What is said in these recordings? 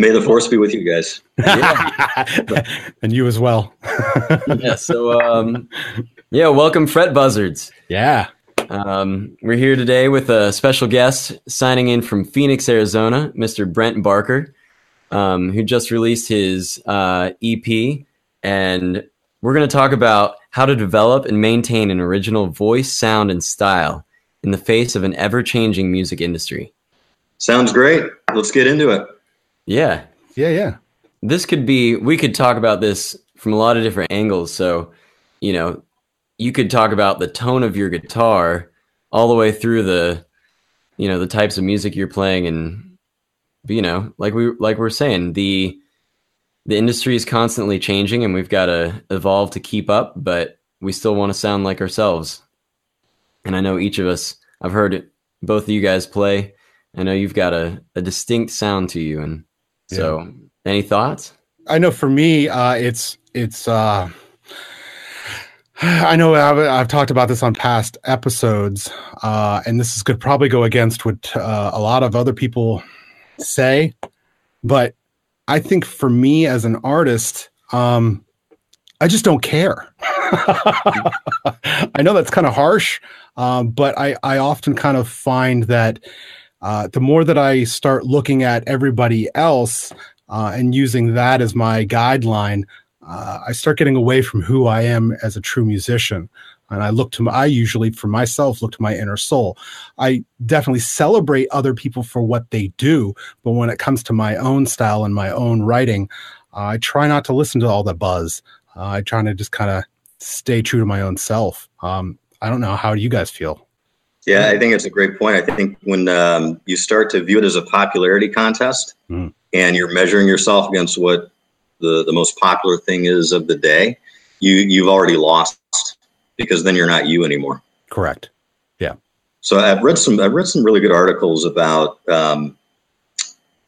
May the force be with you guys. and you as well. yeah. So, um, yeah, welcome, Fret Buzzards. Yeah. Um, we're here today with a special guest signing in from Phoenix, Arizona, Mr. Brent Barker, um, who just released his uh, EP. And we're going to talk about how to develop and maintain an original voice, sound, and style in the face of an ever changing music industry. Sounds great. Let's get into it. Yeah. Yeah, yeah. This could be, we could talk about this from a lot of different angles. So, you know, you could talk about the tone of your guitar all the way through the, you know, the types of music you're playing and, you know, like we, like we're saying, the, the industry is constantly changing and we've got to evolve to keep up, but we still want to sound like ourselves. And I know each of us, I've heard both of you guys play. I know you've got a, a distinct sound to you. And so, yeah. any thoughts? I know for me, uh, it's, it's, uh, I know I've, I've, talked about this on past episodes, uh, and this is could probably go against what uh, a lot of other people say, but I think for me as an artist, um, I just don't care. I know that's kind of harsh, um, but I, I often kind of find that uh, the more that I start looking at everybody else uh, and using that as my guideline, uh, I start getting away from who I am as a true musician and I look to my, I usually for myself look to my inner soul. I definitely celebrate other people for what they do, but when it comes to my own style and my own writing, I try not to listen to all the buzz. Uh, I try to just kind of stay true to my own self. Um, I don't know. How do you guys feel? Yeah, I think it's a great point. I think when um, you start to view it as a popularity contest mm. and you're measuring yourself against what the, the most popular thing is of the day, you you've already lost because then you're not you anymore. Correct. Yeah. So I've read some I've read some really good articles about um,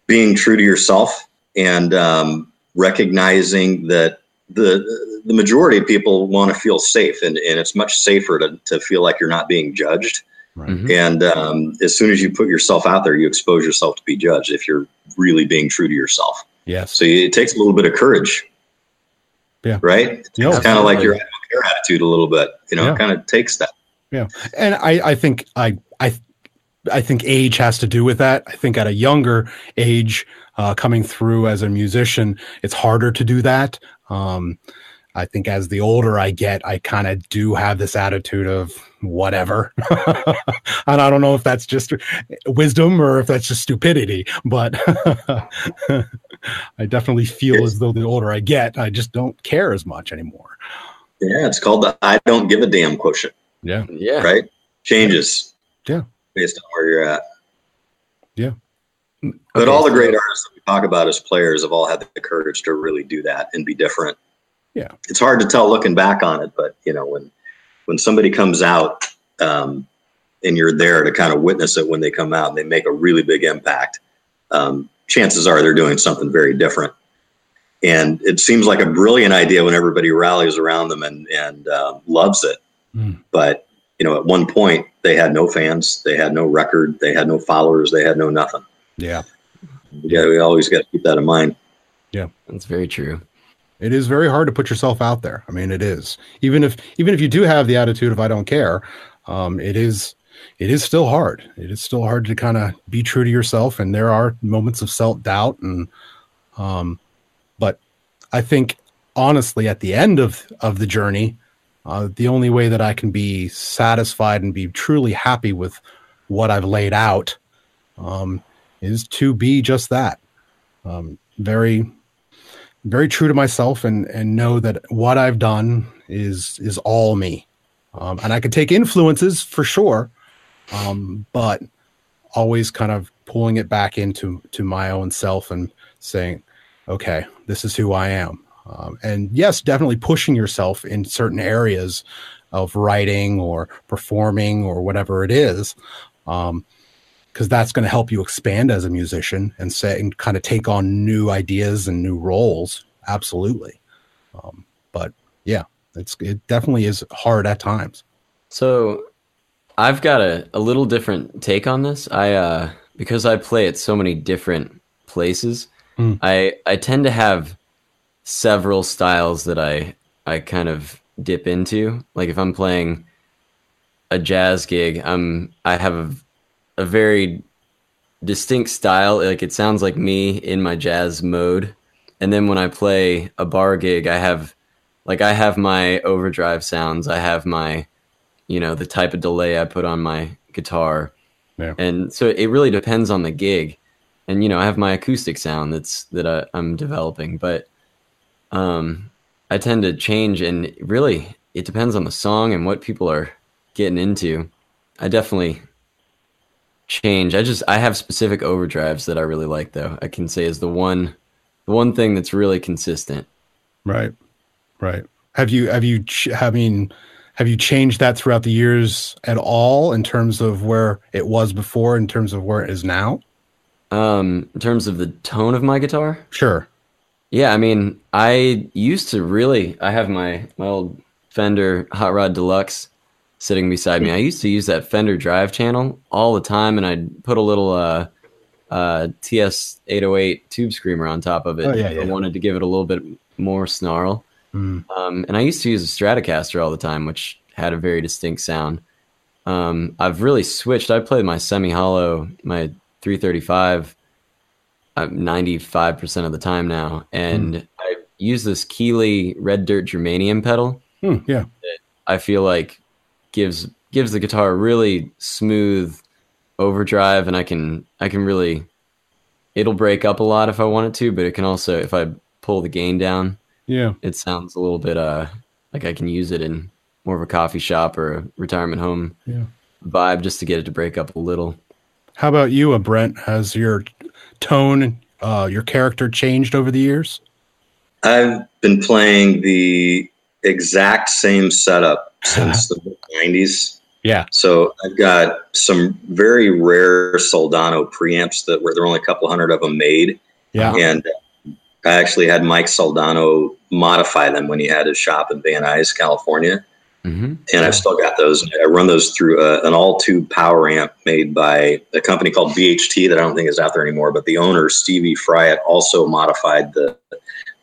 being true to yourself and um, recognizing that the the majority of people want to feel safe and, and it's much safer to, to feel like you're not being judged. Right. Mm-hmm. And um, as soon as you put yourself out there, you expose yourself to be judged if you're really being true to yourself. Yes. So it takes a little bit of courage. Yeah. Right. No, It's kind of like your care attitude a little bit. You know, yeah. kind of takes that. Yeah, and I I think I I I think age has to do with that. I think at a younger age, uh, coming through as a musician, it's harder to do that. Um, I think as the older I get, I kind of do have this attitude of whatever. and I don't know if that's just wisdom or if that's just stupidity, but I definitely feel as though the older I get, I just don't care as much anymore. Yeah, it's called the I don't give a damn quotient. Yeah. Yeah. Right? Changes. Yeah. Based on where you're at. Yeah. But okay, all the great artists that we talk about as players have all had the courage to really do that and be different. Yeah. It's hard to tell looking back on it, but you know, when when somebody comes out um, and you're there to kind of witness it when they come out and they make a really big impact, um, chances are they're doing something very different and it seems like a brilliant idea when everybody rallies around them and and uh, loves it. Mm. But you know, at one point they had no fans, they had no record, they had no followers, they had no nothing. Yeah, yeah, we always got to keep that in mind. Yeah, that's very true. It is very hard to put yourself out there. I mean, it is even if even if you do have the attitude of I don't care, um, it is it is still hard. It is still hard to kind of be true to yourself, and there are moments of self doubt and um, but I think honestly, at the end of of the journey, uh, the only way that I can be satisfied and be truly happy with what I've laid out um, is to be just that. Um, very, very true to myself, and and know that what I've done is is all me. Um, and I can take influences for sure, um, but always kind of pulling it back into to my own self and saying, okay, this is who I am. Um, and yes, definitely pushing yourself in certain areas of writing or performing or whatever it is, because that's going to help you expand as a musician and say and kind of take on new ideas and new roles. Absolutely, um, but yeah, it's it definitely is hard at times. So, I've got a, a little different take on this. I uh, because I play at so many different places Hmm. I I tend to have several styles that I I kind of dip into. Like if I'm playing a jazz gig, I'm I have a, very distinct style. Like it sounds like me in my jazz mode. And then when I play a bar gig, I have like I have my overdrive sounds. I have my you know the type of delay I put on my guitar. Yeah. And so it really depends on the gig. And you know, I have my acoustic sound that's that I, I'm developing, but um I tend to change and really it depends on the song and what people are getting into. I definitely change. I just I have specific overdrives that I really like though. I can say is the one the one thing that's really consistent. Right. Right. Have you have you ch- I mean have you changed that throughout the years at all in terms of where it was before in terms of where it is now? Um in terms of the tone of my guitar? Sure. Yeah, I mean, I used to really I have my my old Fender Hot Rod Deluxe sitting beside me. I used to use that Fender drive channel all the time and I'd put a little uh uh TS 808 tube screamer on top of it. Oh, yeah, I wanted to give it a little bit more snarl. Mm. Um, and I used to use a Stratocaster all the time, which had a very distinct sound. Um, I've really switched. I play my semi hollow, my 335, uh, 95% of the time now. And I use this Keeley Red Dirt Germanium pedal. Hmm, yeah. I feel like gives gives the guitar a really smooth overdrive and I can I can really it'll break up a lot if I want it to, but it can also if I pull the gain down, Yeah. it sounds a little bit uh like I can use it in more of a coffee shop or a retirement home Yeah. vibe just to get it to break up a little. How about you, uh, Brent? Has your tone, uh, your character changed over the years? I've been playing the exact same setup since the 90s. Yeah. So I've got some very rare Soldano preamps that were there were only a couple hundred of them made, Yeah. and I actually had Mike Soldano modify them when he had his shop in Van Nuys, California, Mm-hmm. and I've still got those. I run those through a, an all-tube power amp made by a company called VHT that I don't think is out there anymore, but the owner Stevie Fryette also modified the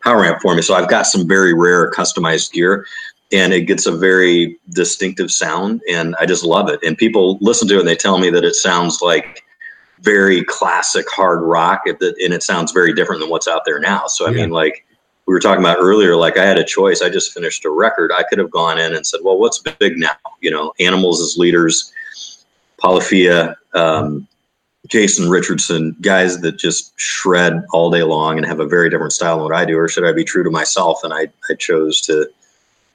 power amp for me. So I've got some very rare customized gear and it gets a very distinctive sound and I just love it. And people listen to it and they tell me that it sounds like very classic hard rock and that- and it sounds very different than what's out there now. So I Yeah. mean like we were talking about earlier, like I had a choice. I just finished a record. I could have gone in and said, well, what's big now? You know, Animals as leaders, Polyphia, um, Jason Richardson, guys that just shred all day long and have a very different style than what I do, or should I be true to myself? And I, I chose to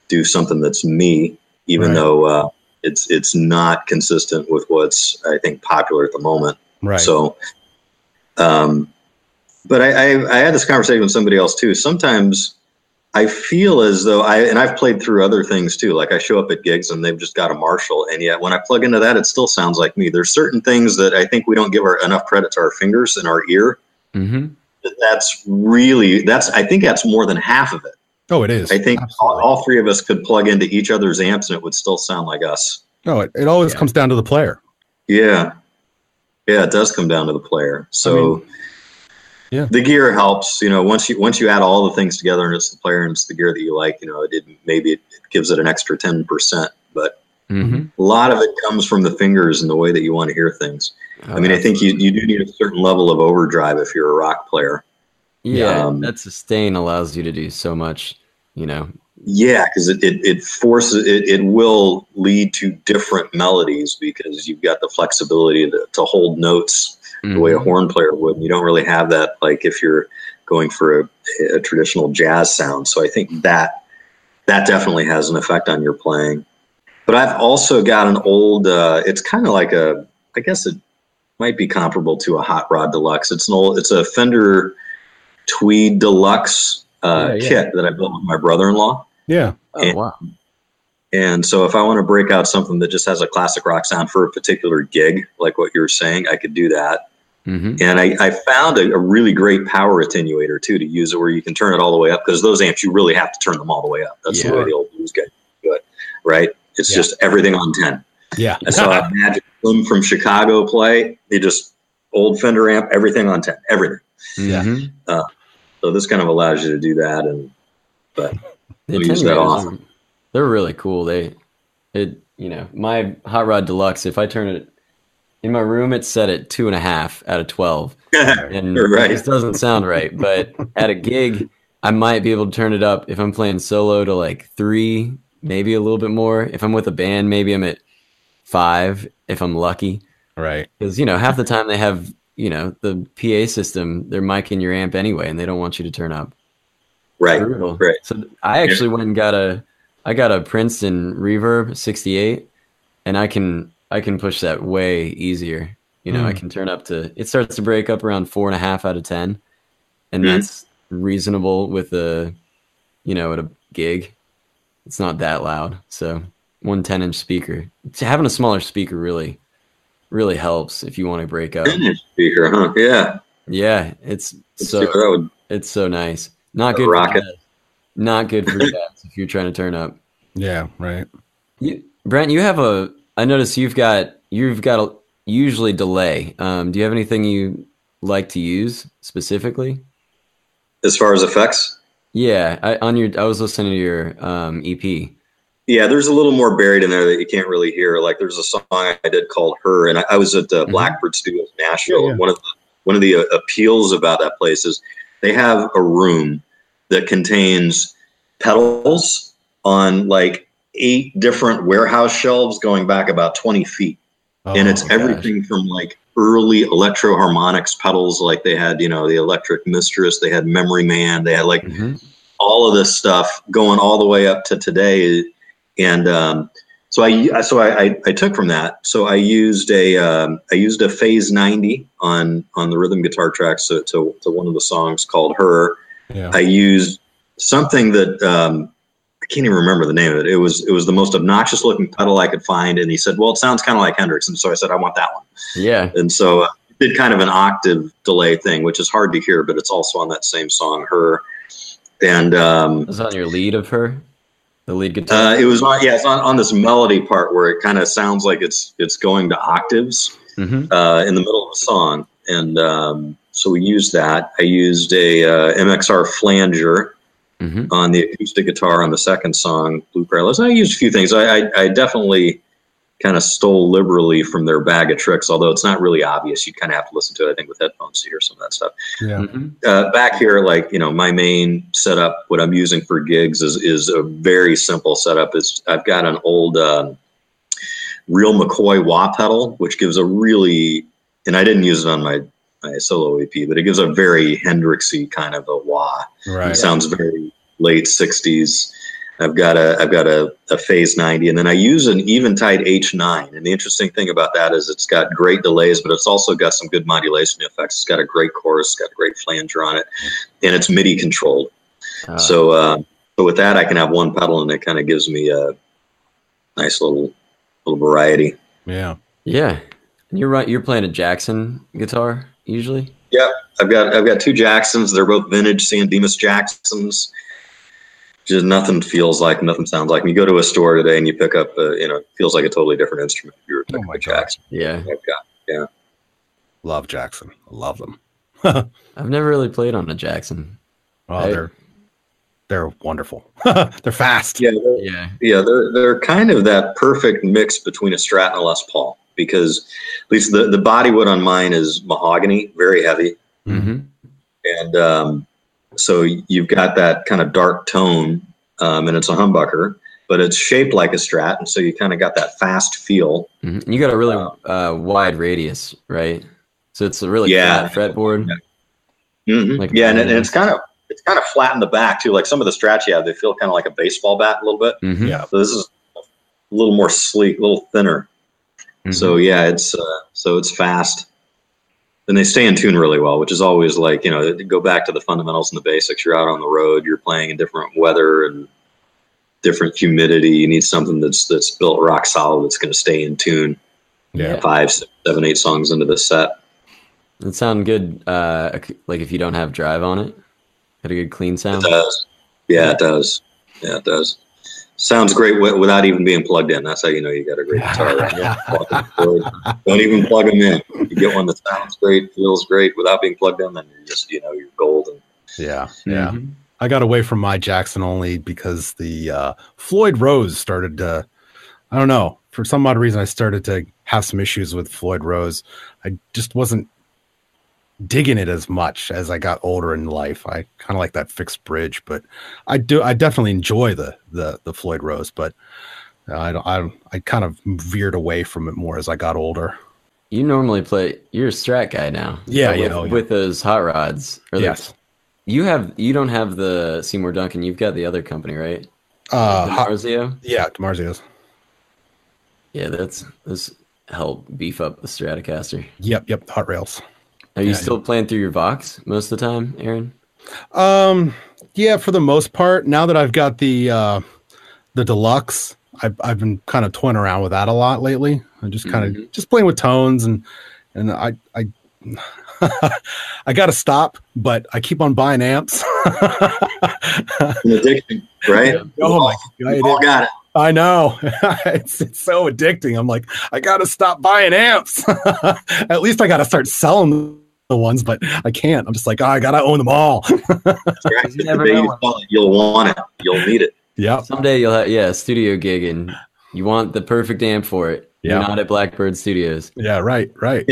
do something that's me, even Right. though uh, it's it's not consistent with what's I think popular at the moment. Right. So, um, but I, I, I had this conversation with somebody else too. Sometimes I feel as though I, and I've played through other things too. Like I show up at gigs and they've just got a Marshall, and yet when I plug into that, it still sounds like me. There's certain things that I think we don't give our, enough credit to our fingers and our ear. Mm-hmm. That's really that's. I think that's more than half of it. Oh, it is. I think all, all three of us could plug into each other's amps and it would still sound like us. No, it, it always Yeah. comes down to the player. Yeah. Yeah, it does come down to the player. So mean, yeah. the gear helps, you know, once you once you add all the things together and it's the player and it's the gear that you like, you know, it, it maybe it, it gives it an extra 10%, but Mm-hmm. a lot of it comes from the fingers and the way that you want to hear things. I mean, I think you, you do need a certain level of overdrive if you're a rock player. Yeah, um, that sustain allows you to do so much. You know, Yeah, because it, it, it forces it, it will lead to different melodies because you've got the flexibility to, to hold notes the way a Mhm. horn player would. You don't really have that like if you're going for a, a traditional jazz sound. So I think that that definitely has an effect on your playing. But I've also got an old. Uh, it's kind of like a. I guess it might be comparable to a Hot Rod Deluxe. It's an old. It's a Fender Tweed Deluxe uh, Yeah, yeah. kit that I built with my brother-in-law. Yeah. oh and- wow, And so if I want to break out something that just has a classic rock sound for a particular gig, like what you're saying, I could do that. hmm And I, I found a, a really great power attenuator too to use it where you can turn it all the way up because those amps you really have to turn them all the way up. That's the way the old blues guys do it, right? It's Yeah. just everything on ten. Yeah. So I saw Magic Slim from Chicago play. He just old Fender amp, everything on 10, everything. Yeah. Mhm. So this kind of allows you to do that. And, but The We'll use that meters off. are- They're really cool. They, it, you know, my Hot Rod Deluxe. If I turn it in my room, it's set at two and a half out of twelve, and You're right. this doesn't sound right. But at a gig, I might be able to turn it up if I'm playing solo to like three, maybe a little bit more. If I'm with a band, maybe I'm at five if I'm lucky. Right. Because you know, half the time they have you know the PA system, they're micing your amp anyway, and they don't want you to turn up. right. Brutal. Right. So I actually went and got a, I got a Princeton Reverb 68, and I can I can push that way easier. You know, I Hmm. can turn up to it starts to break up around four and a half out of ten, and Mhm. that's reasonable with a, you know, at a gig. It's not that loud, so one 10 inch speaker. Having a smaller speaker really, really helps if you want to break up. 10 speaker, huh? Yeah. Yeah, it's Let's so that would it's so nice. Not A good rocket. for jazz. Not good for jazz if you're trying to turn up. Yeah. Right. You, Brent, you have a. I notice you've got you've got a usually delay. Um, do you have anything you like to use specifically? as far as effects. Yeah, I, on your I was listening to your um, EP. Yeah, there's a little more buried in there that you can't really hear. Like there's a song I did called "Her," and I, I was at the Mhm. Blackbird Studios, in Nashville. Yeah, yeah. One of the, one of the uh, appeals about that place is they have a room that contains pedals on like eight different warehouse shelves going back about 20 feet, and Oh, it's gosh. everything from like early Electro-Harmonix pedals, like they had, you know, the Electric Mistress, they had Memory Man, they had like Mhm. all of this stuff going all the way up to today and um, so I so I, I, I took from that. So I used a um, I used a phase 90 on on the rhythm guitar track to, to, to one of the songs called her. Yeah. I used something that um, I can't even remember the name of it. It was it was the most obnoxious looking pedal I could find and he said well it sounds kind of like Hendrix and so I said I want that one. Yeah, and so uh, it did kind of an octave delay thing which is hard to hear but it's also on that same song her. And um, was on your lead of her, the lead guitar. Uh, it was on, yeah, it's on, on this melody part where it kind of sounds like it's it's going to octaves hmm uh, in the middle of a song, and um, so we used that. I used a uh, MXR flanger hmm on the acoustic guitar on the second song, Blue Careless. I used a few things. I, I, I definitely kind of stole liberally from their bag of tricks, although it's not really obvious. You kind of have to listen to it, I think, with headphones to hear some of that stuff Yeah. hmm uh, back here, like you know, my main setup, what I'm using for gigs is is a very simple setup. It's I've got an old um, real McCoy wah pedal, which gives a really, and I didn't use it on my my solo EP, but it gives a very Hendrixy kind of a wah. Right. It sounds very late '60s. I've got a I've got a, a phase 90, and then I use an Eventide H9. And the interesting thing about that is it's got great delays, but it's also got some good modulation effects. It's got a great chorus, it's got a great flanger on it, and it's MIDI controlled. Uh, so, uh, so with that, I can have one pedal, and it kind of gives me a nice little little variety. Yeah. yeah, and you're right. You're playing a Jackson guitar usually. Yeah I've got I've got two Jacksons. They're both vintage San Dimas Jacksons. Just nothing feels like nothing sounds like. You go to a store today and you pick up, a, you know, it feels like a totally different instrument. If you were Oh picking my a God. Jackson. Yeah, I've Love Jackson. Love them. I've never really played on a Jackson. Oh, I- they're they're wonderful. they're fast. yeah, they're, Yeah, yeah. They're they're kind of that perfect mix between a Strat and a Les Paul because at least the the body wood on mine is mahogany, very heavy, hmm and um, so you've got that kind of dark tone, um, and it's a humbucker, but it's shaped like a Strat, and so you kind of got that fast feel. hmm You got a really uh, wide radius, right? So it's a really Yeah. flat fretboard. Mhm. Like yeah, and, it- and it's kind of it's kind of flat in the back too. Like some of the Strats you have, they feel kind of like a baseball bat a little bit. Mhm. Yeah. So this is a little more sleek, a little thinner. Mhm. So yeah, it's uh, so it's fast, and they stay in tune really well, which is always like you know go back to the fundamentals and the basics. You're out on the road, you're playing in different weather and different humidity. You need something that's that's built rock solid that's going to stay in tune. Yeah. Five, six, seven, eight songs into the set. it sound good. Uh, like if you don't have drive on it, got a good clean It sound. does. Yeah, it does. Yeah, it does. Sounds great w- without even being plugged in. That's how you know you got a great guitar. Right? Don't even plug them in. You get one that sounds great, feels great without being plugged in, then you're just you know you're golden. Yeah, yeah. Mm-hmm. I got away from my Jackson only because the uh, Floyd Rose started to. I don't know. For some odd reason, I started to have some issues with Floyd Rose. I just wasn't digging it as much as I got older in life. I kind of like that fixed bridge, but I do. I definitely enjoy the the the Floyd Rose, but I don't. I I kind of veered away from it more as I got older. You normally play. You're a Strat guy now. Yeah, with, you know, with those hot rods. yes. You have. You don't have the Seymour Duncan. You've got the other company, right? Uh, Marzio. Yeah, DiMarzio's. Yeah, that's that's help beef up the Stratocaster. Yep, yep. Hot rails. Are you yeah, still playing through your Vox most of the time, Aaron? Um, yeah, for the most part. Now that I've got the uh, the deluxe, I've I've been kind of toying around with that a lot lately. I'm just kind of mm-hmm. just playing with tones and and I I I got to stop, but I keep on buying amps. An addiction, right? Oh my god, all got it. I know. it's, it's so addicting. I'm like, I got to stop buying amps. At least I got to start selling the ones, but I can't. I'm just like, oh, I gotta own them all. right. you never know. You'll want it. You'll need it. Yeah. Someday you'll have yeah, a studio gig and you want the perfect amp for it. Yeah. You're not at Blackbird Studios. Yeah, right, right.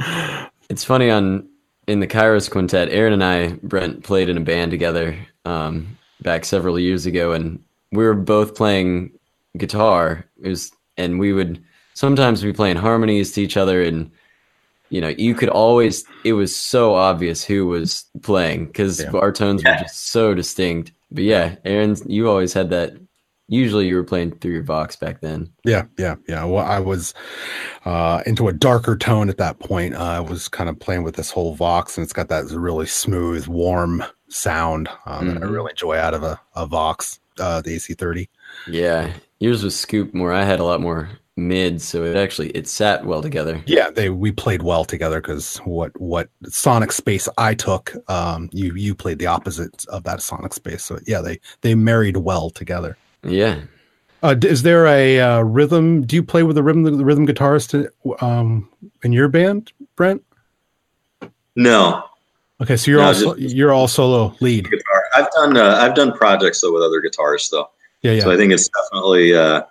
it's funny on in the Kairos Quintet, Aaron and I, Brent, played in a band together um, back several years ago, and we were both playing guitar. It was, and we would sometimes be playing harmonies to each other, and you know, you could always, it was so obvious who was playing because yeah. our tones yeah. were just so distinct. But yeah, Aaron, you always had that. Usually you were playing through your Vox back then. Yeah, yeah, yeah. Well, I was uh, into a darker tone at that point. Uh, I was kind of playing with this whole Vox, and it's got that really smooth, warm sound um, mm-hmm. that I mm-hmm. really enjoy out of a, a Vox, uh, the AC30. Yeah, yours was scoop more. I had a lot more mid, so it actually it sat well together. Yeah, they we played well together because what what sonic space I took, um, you you played the opposite of that sonic space. So yeah, they they married well together. Yeah. Uh, is there a uh, rhythm? Do you play with the rhythm the rhythm guitarist um, in your band, Brent? No. Okay, so you're no, also just, you're all solo lead. Guitar. I've done uh, I've done projects though with other guitarists though. Yeah, yeah. So I think it's definitely uh,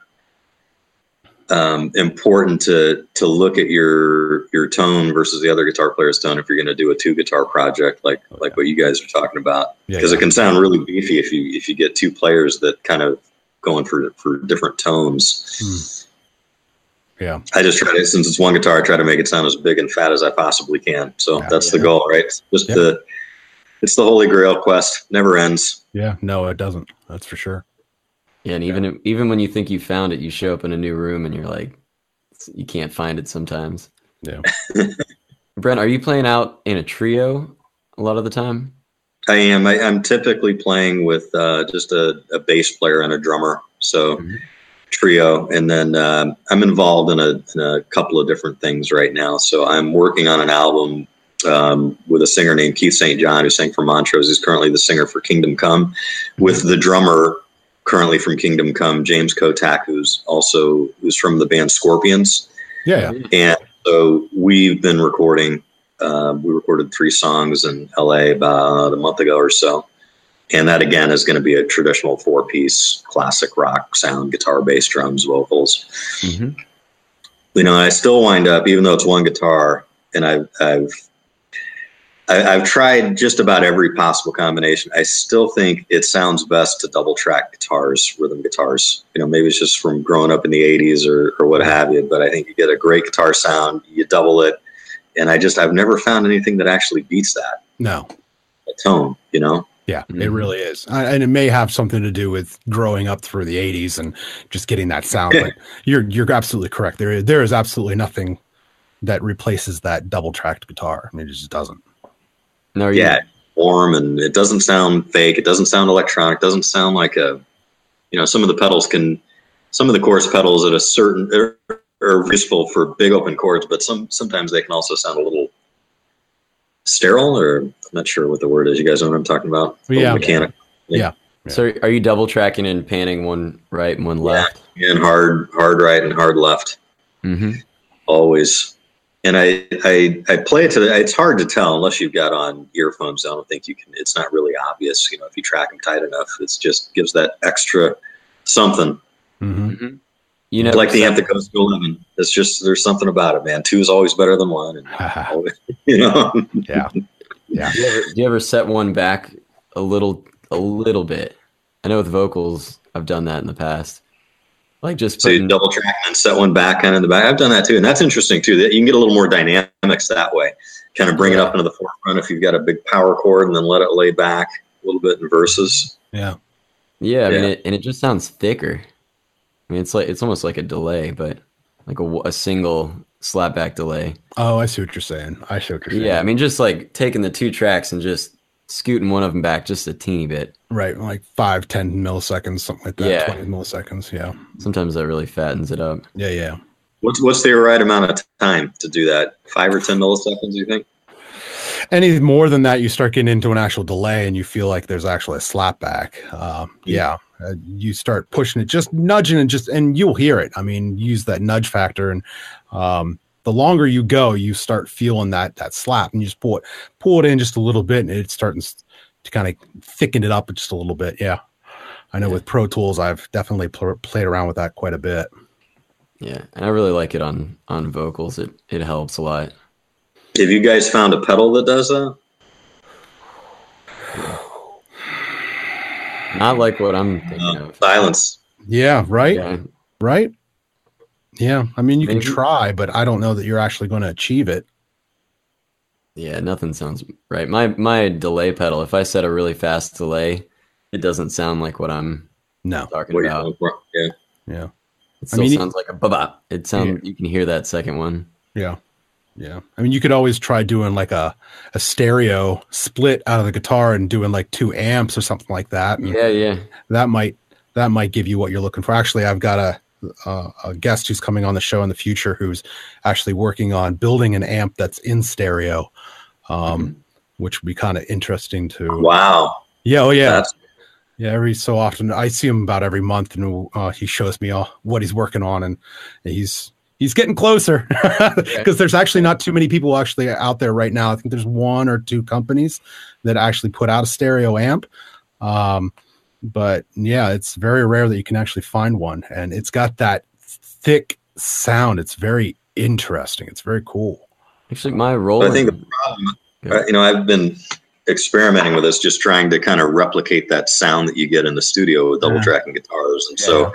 um, important to to look at your your tone versus the other guitar player's tone if you're going to do a two guitar project like oh, like what you guys are talking about because yeah, yeah. it can sound really beefy if you if you get two players that kind of going for for different tones. Hmm. Yeah, I just try to since it's one guitar, I try to make it sound as big and fat as I possibly can. So that's the goal, right? It's just the it's the holy grail quest, never ends. Yeah, no, it doesn't. That's for sure. Yeah, and even even when you think you found it, you show up in a new room and you're like, you can't find it sometimes. Yeah. Brent, are you playing out in a trio a lot of the time? I am. I, am typically playing with uh, just a, a, bass player and a drummer, so mm-hmm. trio. And then um, I'm involved in a, in a, couple of different things right now. So I'm working on an album um, with a singer named Keith St. John who sang for Montrose. He's currently the singer for Kingdom Come, with the drummer currently from Kingdom Come, James Kottak, who's also who's from the band Scorpions. Yeah, and so we've been recording. Uh, we recorded three songs in LA about a month ago or so, and that again is going to be a traditional four-piece classic rock sound: guitar, bass, drums, vocals. Mm-hmm. You know, I still wind up, even though it's one guitar, and I've, I've I, have tried just about every possible combination. I still think it sounds best to double track guitars, rhythm guitars. You know, maybe it's just from growing up in the 80s or, or what have you, but I think you get a great guitar sound, you double it. And I just, I've never found anything that actually beats that. No. A tone, you know? Yeah, mm-hmm. it really is. And it may have something to do with growing up through the 80s and just getting that sound. but you're, you're absolutely correct. There, there is absolutely nothing that replaces that double tracked guitar. I mean, it just doesn't. No, yeah, warm and it doesn't sound fake. It doesn't sound electronic. It doesn't sound like a, you know, some of the pedals can, some of the chorus pedals at a certain are, are useful for big open chords, but some sometimes they can also sound a little sterile or I'm not sure what the word is. You guys know what I'm talking about? Yeah. Mechanical. Yeah. So are you double tracking and panning one right and one left? And hard, hard right and hard left. Mm-hmm. always. And I, I, I play it to the, it's hard to tell unless you've got on earphones. I don't think you can, it's not really obvious. You know, if you track them tight enough, it's just gives that extra something hmm You know, like the amp that goes to 11. It's just, there's something about it, man. Two is always better than one. And, always, you know, yeah. Yeah. Do you, ever, do you ever set one back a little, a little bit? I know with vocals, I've done that in the past. Like just so you double track and set one back kind of in the back. I've done that too. And that's interesting too, that you can get a little more dynamics that way. Kind of bring it up into the forefront if you've got a big power chord and then let it lay back a little bit in verses. Yeah. yeah, I mean, Yeah. it, and it just sounds thicker. I mean, it's like it's almost like a delay, but like a, a single slapback delay. Oh, I see what you're saying. I see what you're saying. Yeah, I mean, just like taking the two tracks and just scooting one of them back just a teeny bit. Right. Like five, ten milliseconds, something like that. Yeah. 20 milliseconds. Yeah. Sometimes that really fattens it up. Yeah. Yeah. What's what's the right amount of time to do that? Five or ten milliseconds? You think? Any more than that, you start getting into an actual delay and you feel like there's actually a slapback. Um, yeah. Uh, you start pushing it, just nudging and just, and you'll hear it. I mean, use that nudge factor. And um, the longer you go, you start feeling that, that slap and you just pull it, pull it in just a little bit and it's starting to kind of thicken it up just a little bit. Yeah. I know Yeah. with Pro Tools, I've definitely pl- played around with that quite a bit. Yeah, and I really like it on on vocals. It it helps a lot. Have you guys found a pedal that does that? Not like what I'm thinking Uh, of. silence. Yeah. Right. Yeah, Right. Yeah. I mean, you can try, but I don't know that you're actually going to achieve it. yeah, nothing sounds right. My my delay pedal. If I set a really fast delay, it doesn't sound like what I'm No. talking What about. Yeah. Yeah. It I still mean, it- sounds like a bop. It sounds. You can hear that second one. Yeah. Yeah. I mean, you could always try doing like a, a stereo split out of the guitar and doing like two amps or something like that. Yeah, yeah. that might, that might give you what you're looking for. Actually, I've got a, a, a guest who's coming on the show in the future who's actually working on building an amp that's in stereo, um, which would be kind of interesting to. Wow. Yeah. Oh, yeah. That's Yeah, every so often I see him about every month, and uh, he shows me all what he's working on, and he's he's getting closer because there's actually not too many people actually out there right now. I think there's one or two companies that actually put out a stereo amp, um, but yeah, it's very rare that you can actually find one, and it's got that thick sound. It's very interesting. It's very cool. Actually, my role. I think the problem, uh, you know, I've been experimenting with this, just trying to kind of replicate that sound that you get in the studio with double Yeah. tracking guitars. And Yeah. so,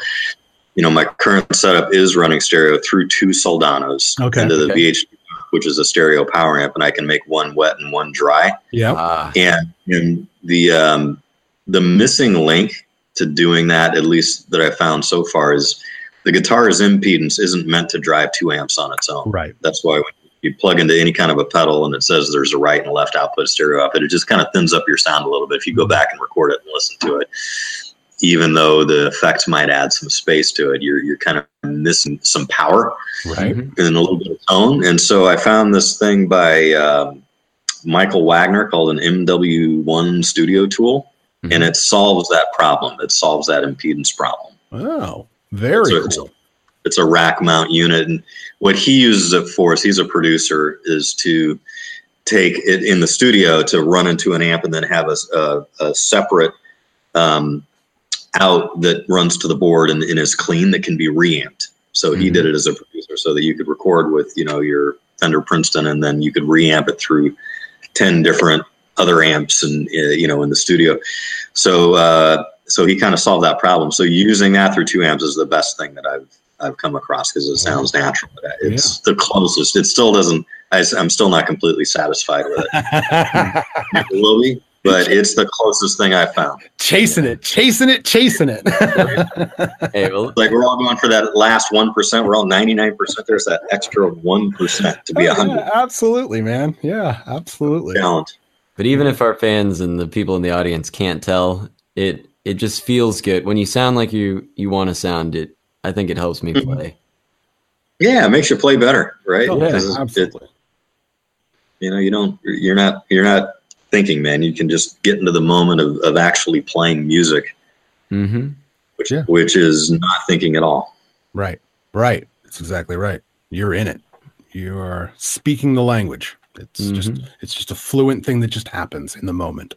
you know, my current setup is running stereo through two Soldanos Okay. into the Okay. VH, which is a stereo power amp, and I can make one wet and one dry. Yeah, Ah, And, and the um, the missing link to doing that, at least that I found so far, is the guitar's impedance isn't meant to drive two amps on its own. right. That's why when you plug into any kind of a pedal and it says there's a right and left output stereo output, it just kind of thins up your sound a little bit if you go back and record it and listen to it. Even though the effects might add some space to it, you're you're kind of missing some power Right. and a little bit of tone. And so I found this thing by um, Michael Wagner called an MW1 Studio Tool, Mhm. and it solves that problem. It solves that impedance problem. Oh, very it's- cool. it's a rack mount unit and what he uses it for is he's a producer is to take it in the studio to run into an amp and then have a, a, a separate um, out that runs to the board and, and is clean that can be reamped so he Mhm. did it as a producer so that you could record with you know your fender princeton and then you could reamp it through 10 different other amps and uh, you know in the studio so uh, so he kind of solved that problem so using that through two amps is the best thing that i've I've come across because it sounds natural. It's the closest. It still doesn't. I, am still not completely satisfied with it. It will be, but it's the closest thing I found. chasing it, chasing it, chasing it. Hey, well, Like we're all going for that last one percent. We're all ninety nine percent. There's that extra one percent to be a Oh, hundred yeah, absolutely, man. Yeah, absolutely. talent. But even if our fans and the people in the audience can't tell, it it just feels good when you sound like you you want to sound. It I think it helps me Mhm. play. Yeah, it makes you play better, right? Oh, Because yeah, it- absolutely. you know, you don't. You're not. You're not thinking, man. You can just get into the moment of, of actually playing music Mm-hmm. which Yeah. which is not thinking at all. Right. Right. That's exactly right. You're in it. You are speaking the language. It's just it's just a fluent thing that just happens in the moment.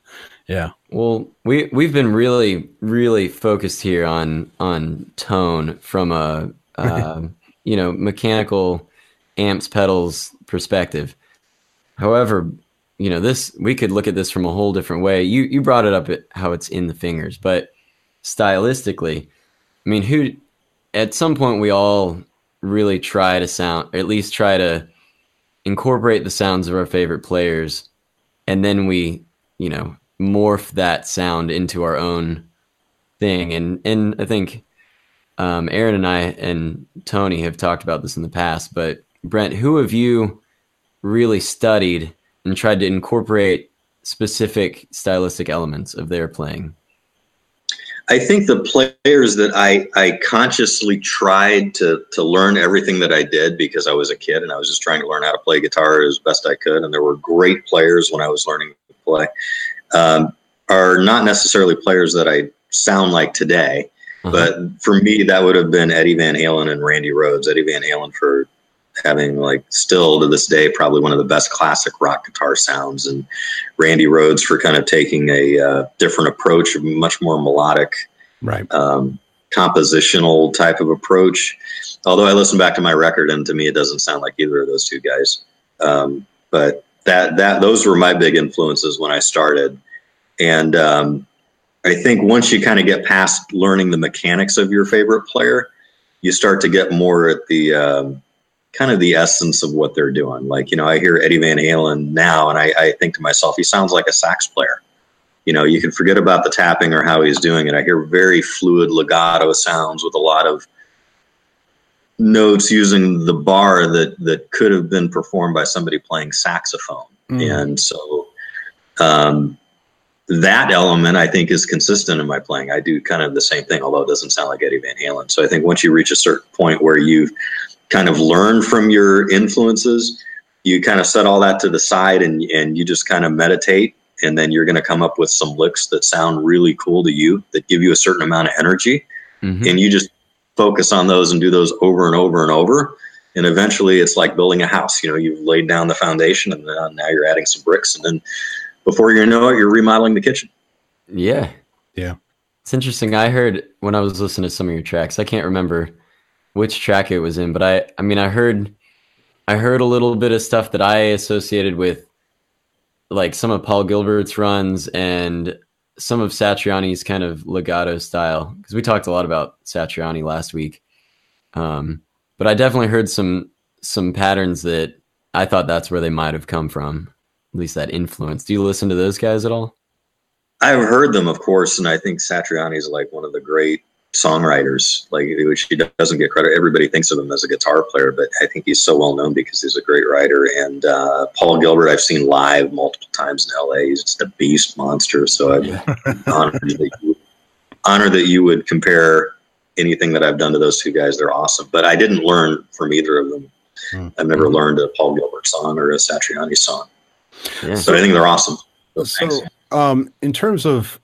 Yeah. Well, we we've been really really focused here on on tone from a uh, you know mechanical amps pedals perspective. However, you know this we could look at this from a whole different way. You you brought it up how it's in the fingers, but stylistically, I mean, who at some point we all really try to sound, or at least try to incorporate the sounds of our favorite players, and then we, you know, morph that sound into our own thing. And and I think um, Aaron and I and Tony have talked about this in the past. But Brent, who have you really studied and tried to incorporate specific stylistic elements of their playing? I think the players that I, I consciously tried to, to learn everything that I did because I was a kid and I was just trying to learn how to play guitar as best I could. And there were great players when I was learning to play, um, are not necessarily players that I sound like today. Uh-huh. But for me, that would have been Eddie Van Halen and Randy Rhoads. Eddie Van Halen for having like still to this day probably one of the best classic rock guitar sounds, and Randy Rhoads for kind of taking a uh, different approach, much more melodic, Right. um, compositional type of approach. Although I listen back to my record, and to me, it doesn't sound like either of those two guys. Um, but that that those were my big influences when I started, and um, I think once you kind of get past learning the mechanics of your favorite player, you start to get more at the um, kind of the essence of what they're doing. Like, you know, I hear Eddie Van Halen now and I, I think to myself, he sounds like a sax player. You know, you can forget about the tapping or how he's doing it. I hear very fluid legato sounds with a lot of notes using the bar that that could have been performed by somebody playing saxophone. Mm. And so um, that element I think is consistent in my playing. I do kind of the same thing, although it doesn't sound like Eddie Van Halen. So I think once you reach a certain point where you've kind of learn from your influences, you kind of set all that to the side and and you just kind of meditate and then you're going to come up with some licks that sound really cool to you that give you a certain amount of energy Mhm. and you just focus on those and do those over and over and over and eventually it's like building a house you know you've laid down the foundation and then now you're adding some bricks and then before you know it you're remodeling the kitchen Yeah. Yeah. It's interesting. I heard when I was listening to some of your tracks, I can't remember which track it was in, but I I mean I heard I heard a little bit of stuff that I associated with like some of Paul Gilbert's runs and some of Satriani's kind of legato style because we talked a lot about Satriani last week. Um, but I definitely heard some some patterns that I thought that's where they might have come from. At least that influence. Do you listen to those guys at all? I've heard them, of course, and I think Satriani is like one of the great songwriters, like which he doesn't get credit. Everybody thinks of him as a guitar player, but I think he's so well known because he's a great writer. And uh, Paul Gilbert, I've seen live multiple times in LA. He's just a beast monster. So I'm honored that you, honored that you would compare anything that I've done to those two guys. They're awesome. But I didn't learn from either of them. Hmm. I've never learned a Paul Gilbert song or a Satriani song. Yeah. So I think they're awesome. So So, um, in terms of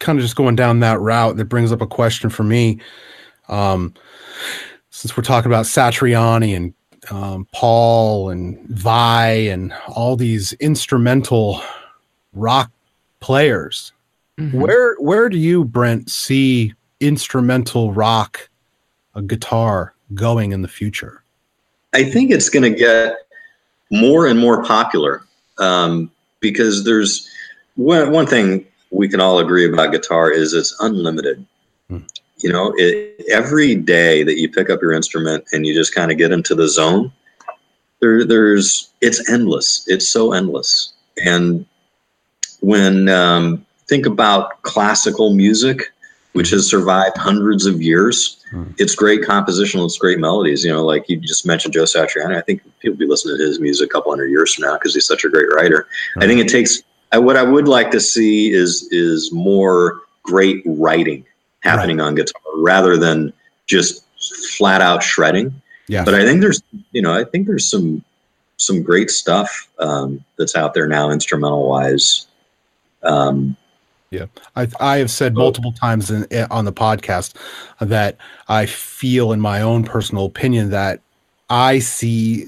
kind of just going down that route, that brings up a question for me. Um, since we're talking about Satriani and um, Paul and Vai and all these instrumental rock players, Mhm. where where do you, Brent, see instrumental rock, a guitar going in the future? I think it's going to get more and more popular um, because there's one, one thing we can all agree about guitar is it's unlimited. Hmm. You know, it, every day that you pick up your instrument and you just kind of get into the zone, there, there's it's endless. It's so endless. And when um, think about classical music, which has survived hundreds of years, it's great compositional, it's great melodies. You know, like you just mentioned Joe Satriani. I think people be listening to his music a couple hundred years from now because he's such a great writer. I think it takes. I, what I would like to see is is more great writing happening on guitar rather than just flat out shredding. Yeah, But I think there's, you know, I think there's some some great stuff um, that's out there now, instrumental wise. Um, Yeah, I I have said multiple times in, on the podcast that I feel, in my own personal opinion, that I see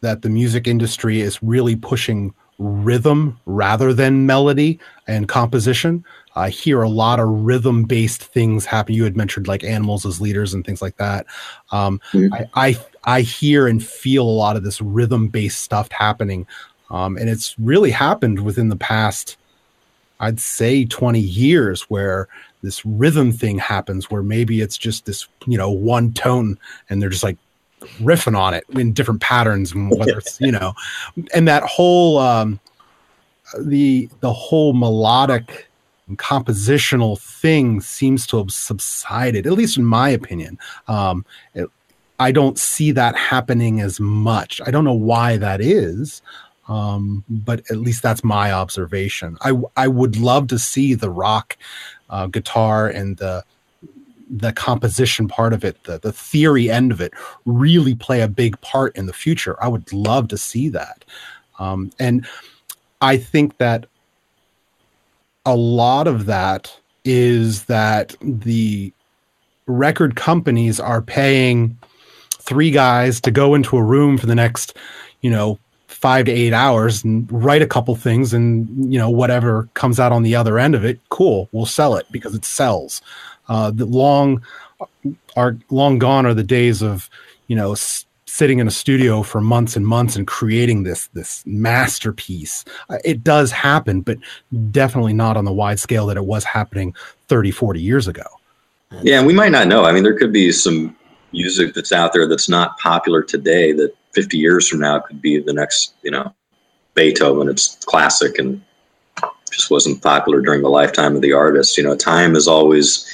that the music industry is really pushing rhythm rather than melody and composition. I hear a lot of rhythm based things happen. You had mentioned like animals as leaders and things like that. Um, mm-hmm. I, I, I hear and feel a lot of this rhythm based stuff happening, um, and it's really happened within the past I'd say 20 years where this rhythm thing happens where maybe it's just this, you know, one tone and they're just like riffing on it in different patterns and whether it's, you know, and that whole um the the whole melodic and compositional thing seems to have subsided, at least in my opinion. Um it, I don't see that happening as much. I don't know why that is. Um, but at least that's my observation. I I would love to see the rock uh, guitar and the the composition part of it, the the theory end of it, really play a big part in the future. I would love to see that, um, and I think that a lot of that is that the record companies are paying three guys to go into a room for the next, you know, five to eight hours and write a couple things and you know whatever comes out on the other end of it cool we'll sell it because it sells uh, the long are long gone are the days of you know s- sitting in a studio for months and months and creating this this masterpiece uh, it does happen but definitely not on the wide scale that it was happening 30 40 years ago yeah and we might not know i mean there could be some music that's out there that's not popular today that 50 years from now could be the next, you know, Beethoven. It's classic and just wasn't popular during the lifetime of the artist. You know, time is always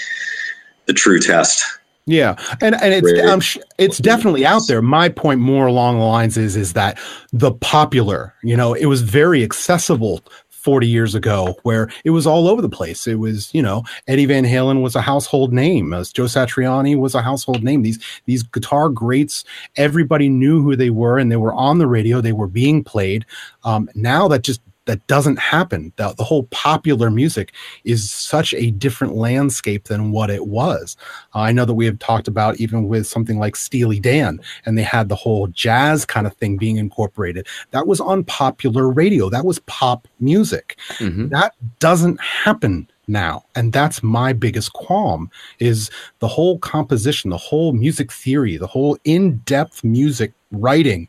the true test. Yeah, and and it's it's definitely out there. My point more along the lines is is that the popular, you know, it was very accessible 40 years ago where it was all over the place. It was, you know, Eddie Van Halen was a household name. As Joe Satriani was a household name. These these guitar greats, everybody knew who they were and they were on the radio. They were being played. Um, now that just that doesn't happen. The, the, whole popular music is such a different landscape than what it was. Uh, I know that we have talked about even with something like Steely Dan, and they had the whole jazz kind of thing being incorporated. That was on popular radio. That was pop music. Mm-hmm. That doesn't happen now and that's my biggest qualm is the whole composition the whole music theory the whole in-depth music writing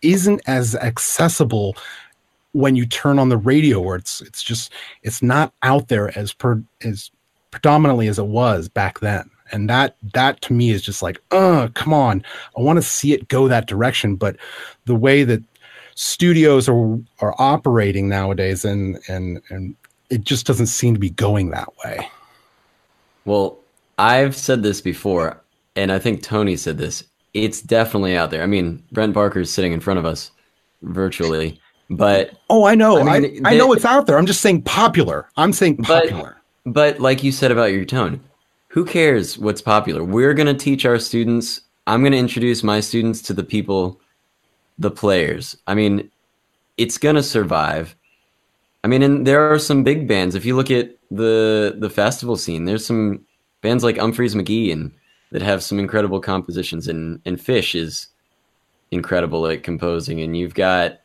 isn't as accessible when you turn on the radio where it's it's just it's not out there as per as predominantly as it was back then. And that that to me is just like uh come on. I want to see it go that direction. But the way that studios are are operating nowadays and and and it just doesn't seem to be going that way. Well i've said this before and i think tony said this. It's definitely out there. I mean brent Barker is sitting in front of us virtually but oh, I know, I, mean, I, I know it's out there. I'm just saying popular. I'm saying popular. But, but like you said about your tone, who cares what's popular? We're going to teach our students. I'm going to introduce my students to the people, the players. I mean, it's going to survive. I mean, and there are some big bands. If you look at the the festival scene, there's some bands like Umphrey's McGee and that have some incredible compositions. And and Phish is incredible at composing. And you've got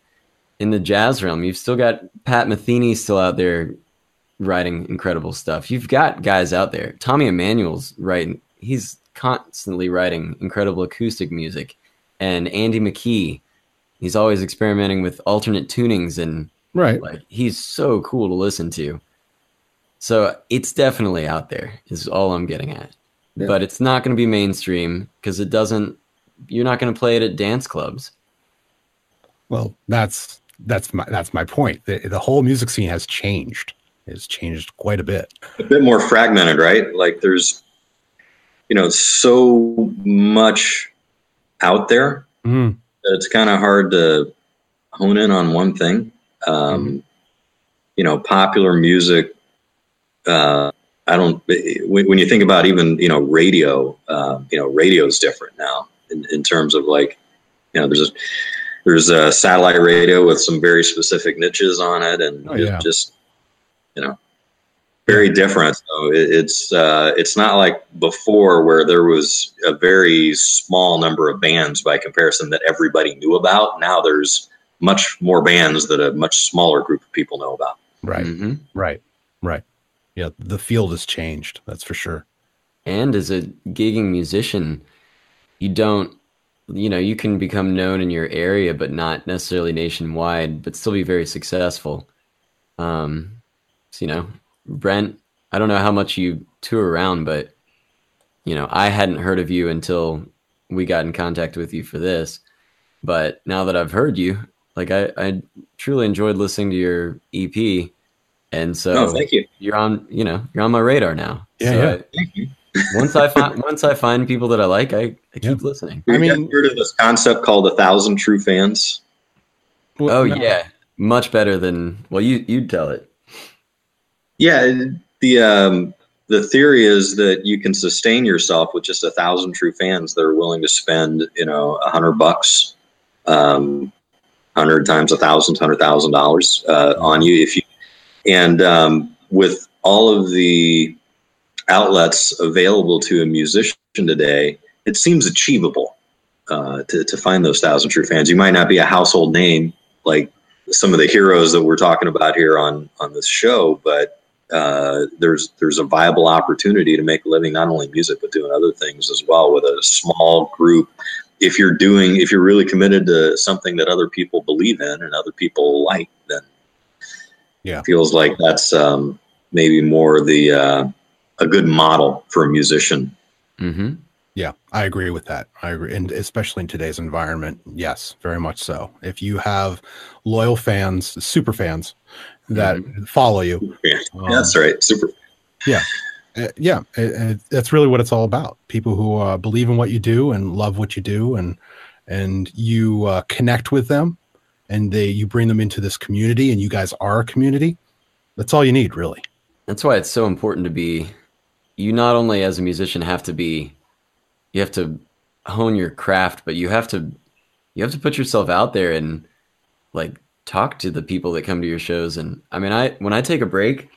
in the jazz realm, you've still got Pat Metheny still out there writing incredible stuff. You've got guys out there. Tommy Emmanuel's writing. He's constantly writing incredible acoustic music. And Andy McKee, he's always experimenting with alternate tunings and right. Like he's so cool to listen to. So it's definitely out there. Is all I'm getting at. Yeah. But it's not going to be mainstream because it doesn't. You're not going to play it at dance clubs. Well, that's that's my that's my point. The, the whole music scene has changed. Has changed quite a bit. A bit more fragmented, right? Like there's, you know, so much out there. Mm. It's kind of hard to hone in on one thing. Um, mm. You know, popular music. Uh, I don't. When, when, you think about even you know radio, uh, you know, radio is different now in, in terms of like, you know, there's a there's a satellite radio with some very specific niches on it, and oh, yeah. just you know, very different. So it, it's uh, it's not like before where there was a very small number of bands by comparison that everybody knew about. Now there's much more bands that a much smaller group of people know about. Right. hmm Right. Right. Yeah. The field has changed. That's for sure. And as a gigging musician, you don't, you know, you can become known in your area, but not necessarily nationwide, but still be very successful. Um, so, you know, Brent, I don't know how much you tour around, but, you know, I hadn't heard of you until we got in contact with you for this. But now that I've heard you, like I, I truly enjoyed listening to your EP. And so Oh, thank you. you're on, you know, you're on my radar now. Yeah, So yeah. I- Thank you. Once I find once I find people that I like, I, I keep Yeah. listening. I I mean- mean, heard of this concept called a thousand true fans? Well, Oh no. yeah, much better than well you you'd tell it. Yeah, the um, the theory is that you can sustain yourself with just a thousand true fans that are willing to spend, you know, a hundred bucks, um, hundred times a thousand, hundred thousand dollars uh, on you if you, and um, with all of the outlets available to a musician today, it seems achievable uh, to to find those thousand true fans. You might not be a household name like some of the heroes that we're talking about here on on this show, but uh, there's there's a viable opportunity to make a living not only music but doing other things as well with a small group. If you're doing if you're really committed to something that other people believe in and other people like, then Yeah. it feels like that's um, maybe more the uh, a good model for a musician. Mm-hmm. Yeah, I agree with that. I agree, and especially in today's environment, yes, very much so. If you have loyal fans, super fans that follow you, Yeah, um, that's right. Super. uh, yeah, it, it, that's really what it's all about. People who uh, believe in what you do and love what you do, and and you uh, connect with them, and they you bring them into this community, and you guys are a community. That's all you need, really. That's why it's so important to be. You not only as a musician have to be, you have to hone your craft, but you have to, you have to put yourself out there and like talk to the people that come to your shows. And I mean, I when I take a break,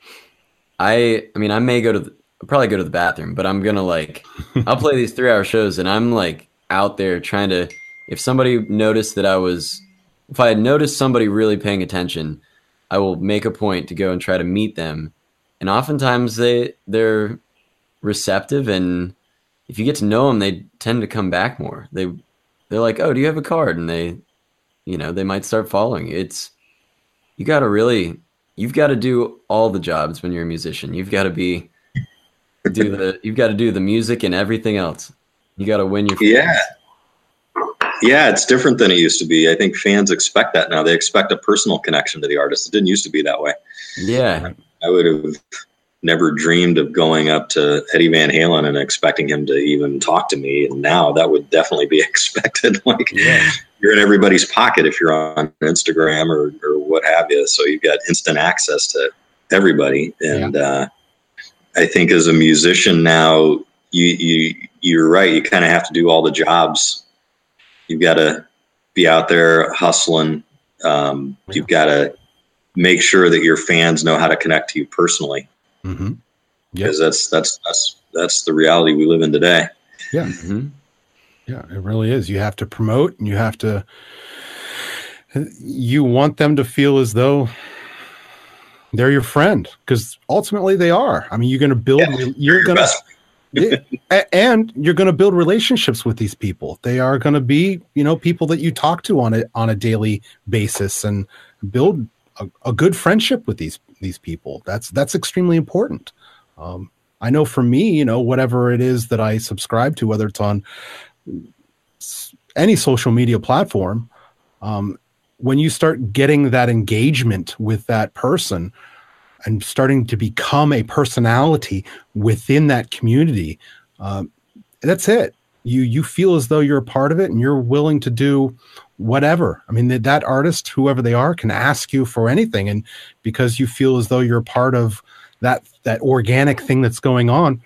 I I mean I may go to the, probably go to the bathroom, but I'm gonna like I'll play these three hour shows and I'm like out there trying to. If somebody noticed that I was, if I had noticed somebody really paying attention, I will make a point to go and try to meet them. And oftentimes they they're receptive and if you get to know them, they tend to come back more. They they're like, "Oh, do you have a card?" and they you know, they might start following. you. It's you got to really you've got to do all the jobs when you're a musician. You've got to be do the you've got to do the music and everything else. You got to win your fans. Yeah. Yeah, it's different than it used to be. I think fans expect that now. They expect a personal connection to the artist. It didn't used to be that way. Yeah. I would have never dreamed of going up to Eddie Van Halen and expecting him to even talk to me. And now that would definitely be expected. like Yeah. you're in everybody's pocket if you're on Instagram or, or what have you. So you've got instant access to everybody. And uh, I think as a musician now, you, you you're right. You kind of have to do all the jobs. You've got to be out there hustling. Um, you've got to make sure that your fans know how to connect to you personally Mm-hmm. Yep. because that's that's that's that's the reality we live in today. Yeah. Mhm. Yeah, it really is. You have to promote and you have to you want them to feel as though they're your friend because ultimately they are. I mean, you're going to build Yeah, you're Your going to Yeah, and you're going to build relationships with these people. They are going to be, you know, people that you talk to on a on a daily basis and build a, a good friendship with these these people. That's that's extremely important. Um, I know for me, you know, whatever it is that I subscribe to, whether it's on any social media platform, um, when you start getting that engagement with that person and starting to become a personality within that community, um, that's it. You you feel as though you're a part of it, and you're willing to do whatever. I mean, that, that artist, whoever they are, can ask you for anything, and because you feel as though you're part of that that organic thing that's going on,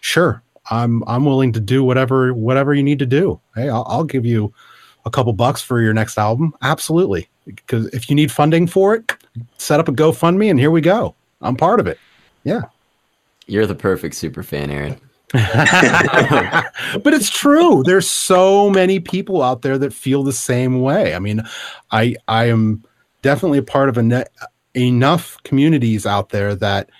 sure, I'm I'm willing to do whatever whatever you need to do. Hey, I'll, I'll give you a couple bucks for your next album. Absolutely, because if you need funding for it, set up a GoFundMe, and here we go. I'm part of it. Yeah. You're the perfect super fan, Aaron. but it's true. There's so many people out there that feel the same way. I mean, I I am definitely a part of a enough communities out there that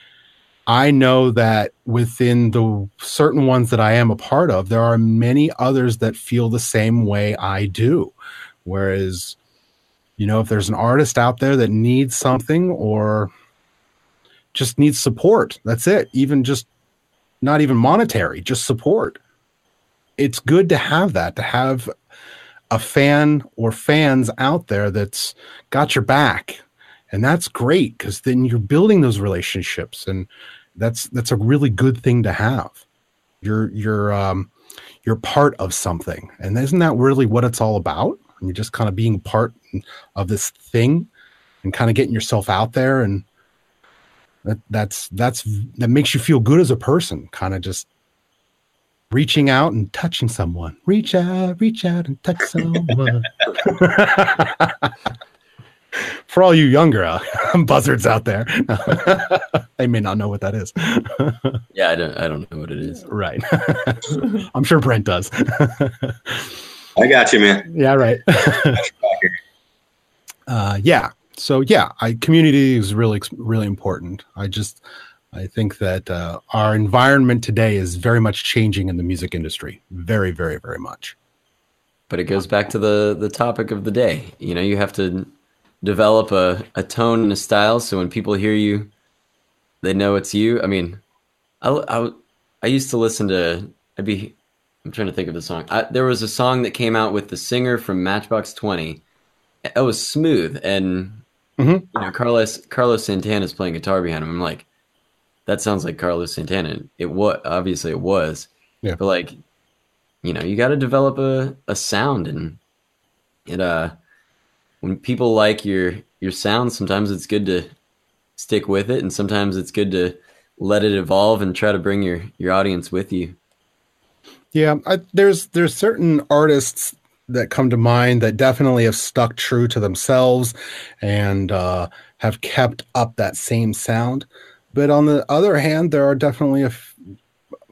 I know that within the certain ones that I am a part of, there are many others that feel the same way I do. Whereas, you know, if there's an artist out there that needs something or just needs support, that's it. Even just not even monetary, just support. It's good to have that, to have a fan or fans out there that's got your back. And that's great because then you're building those relationships and that's that's a really good thing to have. You're you're um you're part of something. And isn't that really what it's all about? And you're just kind of being part of this thing and kind of getting yourself out there and that that's that's that makes you feel good as a person kind of just reaching out and touching someone. Reach out reach out and touch someone. For all you younger uh, buzzards out there. They may not know what that is. Yeah i don't i don't know what it is. Right. I'm sure brent does. I got you man. Yeah right. Uh, yeah so yeah, I, community is really really important. I just I think that uh, our environment today is very much changing in the music industry, very very very much. But it goes back to the the topic of the day. You know, you have to develop a, a tone and a style so when people hear you, they know it's you. I mean, I I, I used to listen to I'd be I'm trying to think of the song. I, there was a song that came out with the singer from Matchbox Twenty. It was smooth and Mm-hmm. You know, Carlos Carlos Santana is playing guitar behind him. I'm like, that sounds like Carlos Santana. It was obviously it was, yeah. But like, you know, you got to develop a, a sound, and it uh, when people like your your sound, sometimes it's good to stick with it, and sometimes it's good to let it evolve and try to bring your your audience with you. Yeah, I, there's there's certain artists that come to mind that definitely have stuck true to themselves and uh, have kept up that same sound. But on the other hand, there are definitely a, f-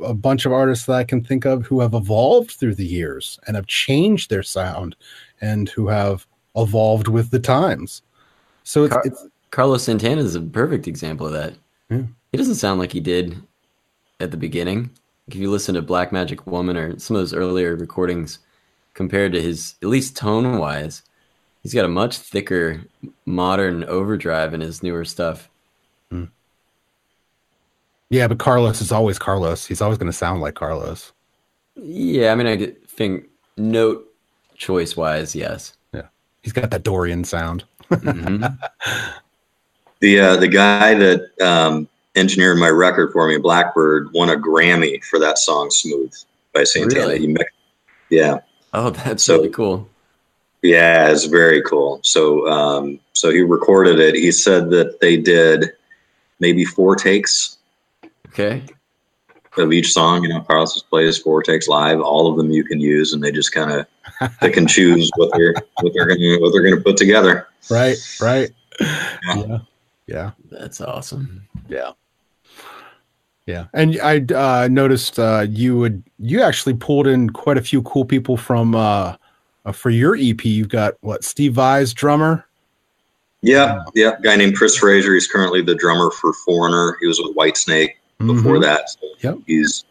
a bunch of artists that I can think of who have evolved through the years and have changed their sound and who have evolved with the times. So it's, Car- it's Carlos Santana is a perfect example of that. Yeah. He doesn't sound like he did at the beginning. If you listen to Black Magic Woman or some of those earlier recordings, compared to his at least tone wise. He's got a much thicker modern overdrive in his newer stuff. Mm. Yeah, but Carlos is always Carlos. He's always going to sound like Carlos. Yeah, I mean, I think note choice wise, yes. Yeah, he's got that Dorian sound. mm-hmm. The uh, the guy that um, engineered my record for me, Blackbird, won a Grammy for that song "Smooth" by Santana. Really? He yeah, Oh, that's so, really cool. Yeah, it's very cool. So, um, so he recorded it. He said that they did maybe four takes. Okay. Of each song, you know, Carlos plays four takes live. All of them you can use, and they just kind of pick and choose what they're what they're gonna what they're gonna put together. Right. Right. Yeah. Yeah. yeah. That's awesome. Yeah. Yeah, and I uh, noticed uh, you would you actually pulled in quite a few cool people from uh, uh for your EP. You've got what Steve Vai's drummer. Yeah, yeah, guy named Chris Frazier. He's currently the drummer for Foreigner. He was with Whitesnake before mm-hmm. that. So yep. he's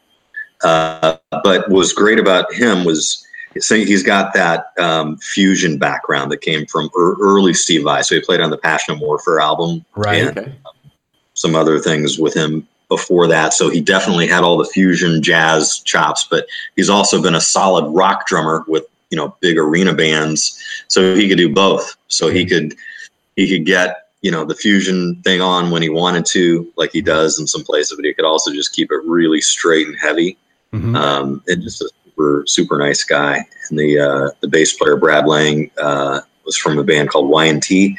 uh, but what's great about him was saying he's got that um, fusion background that came from er- early Steve Vai. So he played on the Passion and Warfare album, right? And, okay. some other things with him before that. So he definitely had all the fusion jazz chops, but he's also been a solid rock drummer with, you know, big arena bands. So he could do both. So he could, he could get, you know, the fusion thing on when he wanted to, like he does in some places, but he could also just keep it really straight and heavy. Mm-hmm. Um, and just a super, super nice guy. And the, uh, the bass player, Brad Lang, uh, was from a band called Y&T,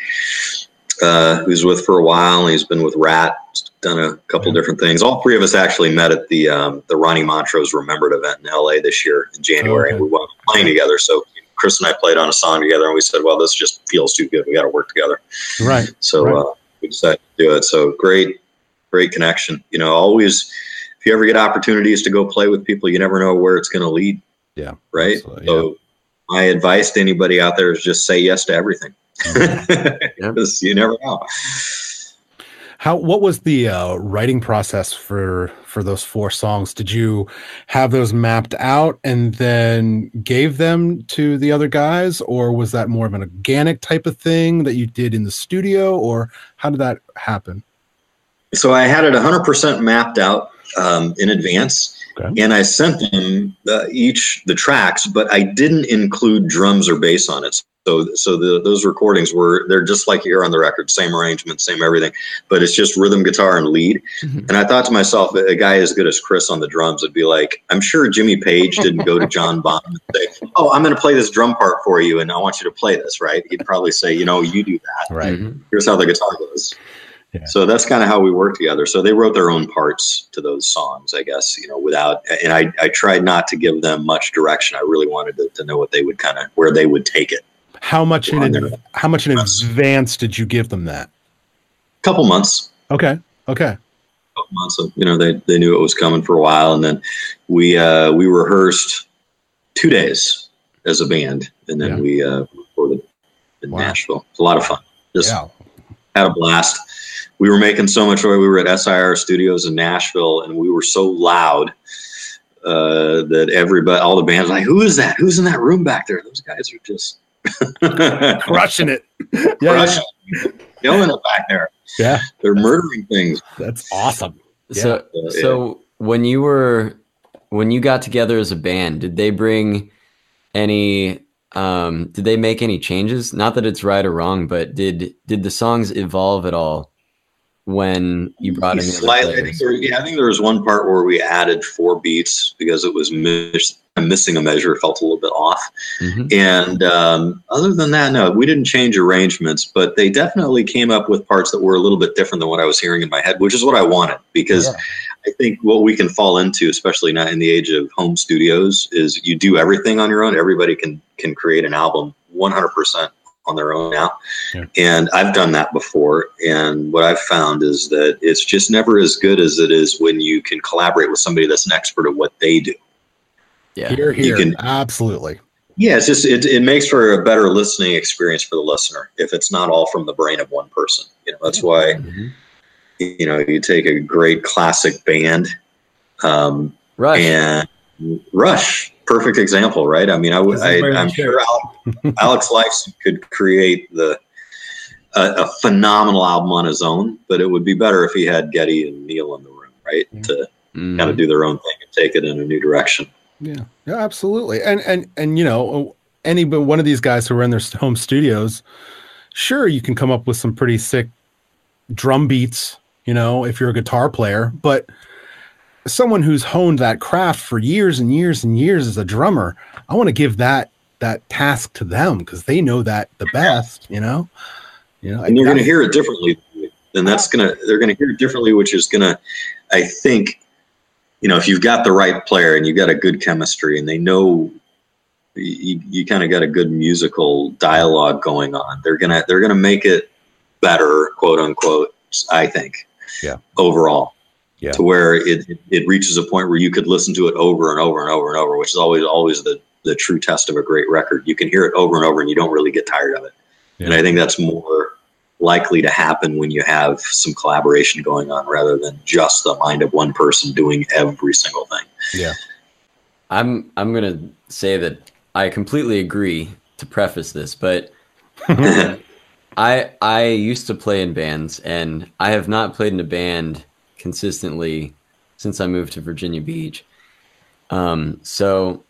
uh, who's with for a while. He's been with Ratt, done a couple mm-hmm. different things. All three of us actually met at the um, the Ronnie Montrose Remembered event in LA this year in January, okay. and we went playing together. So Chris and I played on a song together, and we said, "Well, this just feels too good. We got to work together." Right. So right. Uh, we decided to do it. So great, great connection. You know, always if you ever get opportunities to go play with people, you never know where it's going to lead. Yeah. Right. Absolutely, So my advice to anybody out there is just say yes to everything. Because you never know. How what was the uh, writing process for for those four songs? Did you have those mapped out and then gave them to the other guys, or was that more of an organic type of thing that you did in the studio, or how did that happen? So I had it 100% mapped out um, in advance, Okay. and I sent them uh, each the tracks, but I didn't include drums or bass on it. So, so the, those recordings were they're just like you hear on the record, same arrangement, same everything, but it's just rhythm guitar and lead. Mhm. And I thought to myself, a guy as good as Chris on the drums would be like, I'm sure Jimmy Page didn't go to John Bonham and say, "Oh, I'm going to play this drum part for you, and I want you to play this." Right? He'd probably say, "You know, you do that." Right. Mhm. here's how the guitar goes. Yeah. So that's kind of how we work together. So they wrote their own parts to those songs, I guess, you know, without, and I, I tried not to give them much direction. I really wanted to, to know what they would kind of, where they would take it. How much in how much in advance did you give them that? couple months, Okay. Okay. couple months of, you know, they, they knew it was coming for a while. And then we, uh, we rehearsed two days as a band and then Yeah. we, uh, recorded in Wow. Nashville. It's a lot of fun. Just Yeah. had a blast. We were making so much noise. We were at SIR Studios in Nashville, and we were so loud uh, that everybody, all the bands, like, who is that? Who's in that room back there? Those guys are just Crushing it. Yeah. crushing, killing it back there. Yeah. They're murdering things. That's awesome. So, Yeah. so when you were when you got together as a band, did they bring any? Um, did they make any changes? Not that it's right or wrong, but did did the songs evolve at all when you brought in Slightly, I think there, yeah, I think there was one part where we added four beats because it was miss, missing a measure, felt a little bit off. Mhm. And um, other than that, no, we didn't change arrangements, but they definitely came up with parts that were a little bit different than what I was hearing in my head, which is what I wanted because Yeah. I think what we can fall into, especially not in the age of home studios, is you do everything on your own. Everybody can can create an album 100% on their own now. Yeah. And I've done that before. And what I've found is that it's just never as good as it is when you can collaborate with somebody that's an expert at what they do. Yeah. Here, here. You can- Absolutely. Yeah, it's just it, it makes for a better listening experience for the listener if it's not all from the brain of one person. You know, that's why Mhm. you know you take a great classic band, um, Rush. and Rush, perfect example, right? I mean, i would i i'm true. sure Alex, Alex Lifeson could create the a, a phenomenal album on his own, but it would be better if he had Geddy and Neil in the room, right, Yeah. to Mhm. kind of do their own thing and take it in a new direction. Yeah, yeah, absolutely. And and and you know, any but one of these guys who are in their home studios, sure, you can come up with some pretty sick drum beats. You know, if you're a guitar player, but someone who's honed that craft for years and years and years as a drummer, I want to give that that task to them because they know that the best. You know, you know, and they're going to hear it differently and that's going to they're going to hear it differently which is going to i think you know if you've got the right player and you've got a good chemistry and they know you, you kind of got a good musical dialogue going on they're going to they're going to make it better quote unquote i think Yeah. overall Yeah. to where it, it, it reaches a point where you could listen to it over and over and over and over which is always always the the true test of a great record you can hear it over and over and you don't really get tired of it and I think that's more likely to happen when you have some collaboration going on rather than just the mind of one person doing every single thing. Yeah. I'm I'm gonna say that I completely agree to preface this, but I I used to play in bands and I have not played in a band consistently since I moved to Virginia Beach. Um, so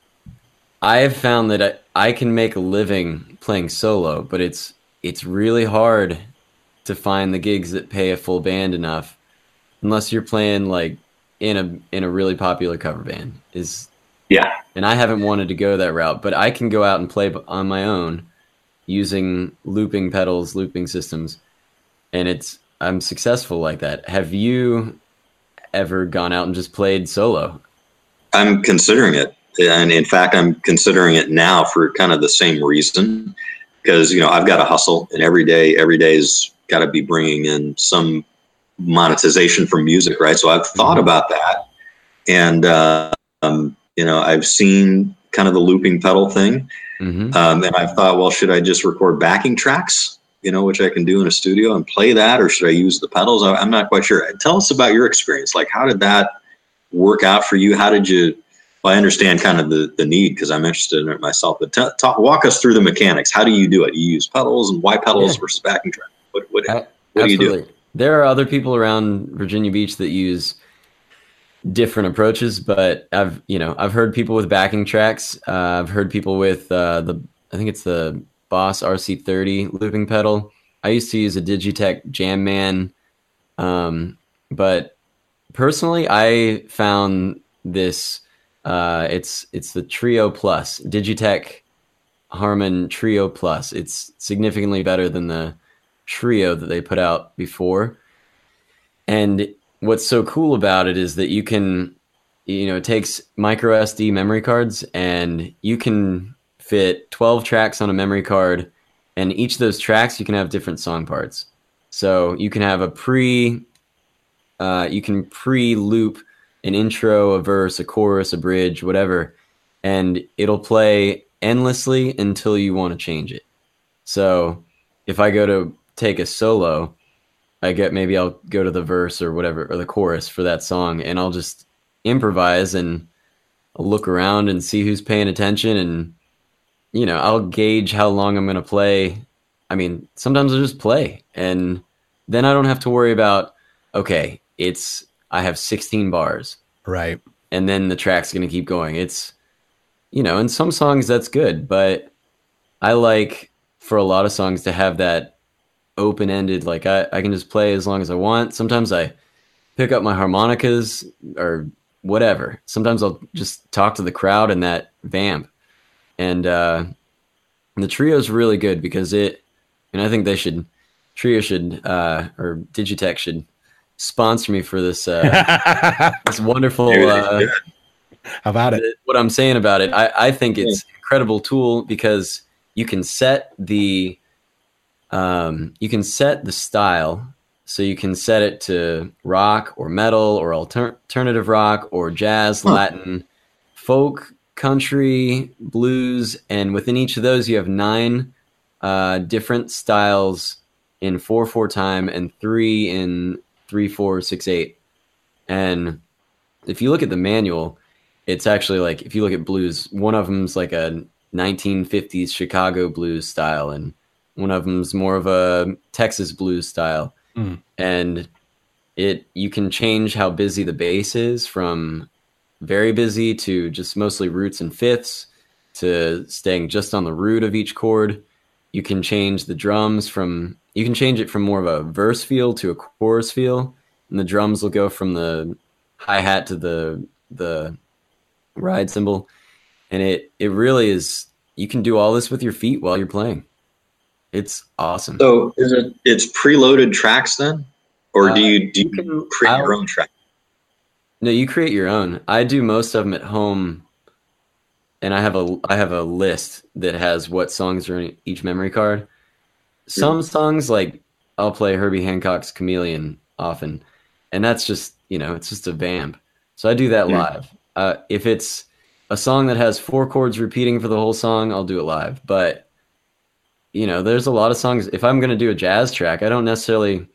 I have found that I, I can make a living playing solo, but it's it's really hard to find the gigs that pay a full band enough unless you're playing like in a in a really popular cover band is Yeah. and I haven't wanted to go that route, but I can go out and play on my own using looping pedals, looping systems, and it's I'm successful like that. Have you ever gone out and just played solo? I'm considering it. And in fact, I'm considering it now for kind of the same reason. Because, you know, I've got to hustle and every day, every day's got to be bringing in some monetization from music, right? So I've thought about that. and uh, um, you know I've seen kind of the looping pedal thing, hmm um, and I've thought, well, should I just record backing tracks? You know, which I can do in a studio and play that, or should I use the pedals? I, I'm not quite sure. Tell us about your experience. Like, how did that work out for you? How did you? Well, I understand kind of the, the need because I'm interested in it myself. But t- talk, walk us through the mechanics. How do you do it? You use pedals and why pedals Yeah. versus backing track? What what, A- what do you do? Absolutely. There are other people around Virginia Beach that use different approaches, but I've you know I've heard people with backing tracks. Uh, I've heard people with uh, the I think it's the Boss RC30 looping pedal. I used to use a Digitech Jam Man, um, but personally, I found this. Uh, it's it's the Trio Plus Digitech Harman Trio Plus. It's significantly better than the Trio that they put out before. And what's so cool about it is that you can, you know, it takes micro SD memory cards and you can fit 12 tracks on a memory card. And each of those tracks, you can have different song parts. So you can have a pre, uh, you can pre loop an intro, a verse, a chorus, a bridge, whatever, and it'll play endlessly until you want to change it. So if I go to take a solo, I get maybe I'll go to the verse or whatever or the chorus for that song and I'll just improvise and look around and see who's paying attention and you know, I'll gauge how long I'm going to play. I mean, sometimes I'll just play and then I don't have to worry about okay, it's I have 16 bars Right. and then the track's going to keep going. It's, you know, in some songs that's good, but I like for a lot of songs to have that open ended. Like I, I can just play as long as I want. Sometimes I pick up my harmonicas or whatever. Sometimes I'll just talk to the crowd in that vamp. And uh, the trio's really good because it, and I think they should, Trio should, uh, or Digitech should sponsor me for this, uh, this wonderful, uh. How about it? what I'm saying about it, I, I think it's an incredible tool because you can set the um, you can set the style. So you can set it to rock or metal or alter- alternative rock or jazz, Huh. Latin, folk, country, blues, and within each of those you have nine uh, different styles in four four time and three in three four six eight. And if you look at the manual, it's actually like if you look at blues, one of them's like a 1950s Chicago blues style, and one of them's more of a Texas blues style. Mm. And it you can change how busy the bass is from very busy to just mostly roots and fifths to staying just on the root of each chord. You can change the drums from you can change it from more of a verse feel to a chorus feel, and the drums will go from the hi hat to the the ride cymbal, and it it really is. You can do all this with your feet while you're playing. It's awesome. So is it it's preloaded tracks then, or do Uh, you do you you can- create your I'll- own track? No, you create your own. I do most of them at home, and I have a I have a list that has what songs are in each memory card. Some songs like I'll play Herbie Hancock's Chameleon often, and that's just you know it's just a vamp. So I do that Yeah. live. Uh, if it's a song that has four chords repeating for the whole song, I'll do it live. But you know, there's a lot of songs. If I'm gonna do a jazz track, I don't necessarily.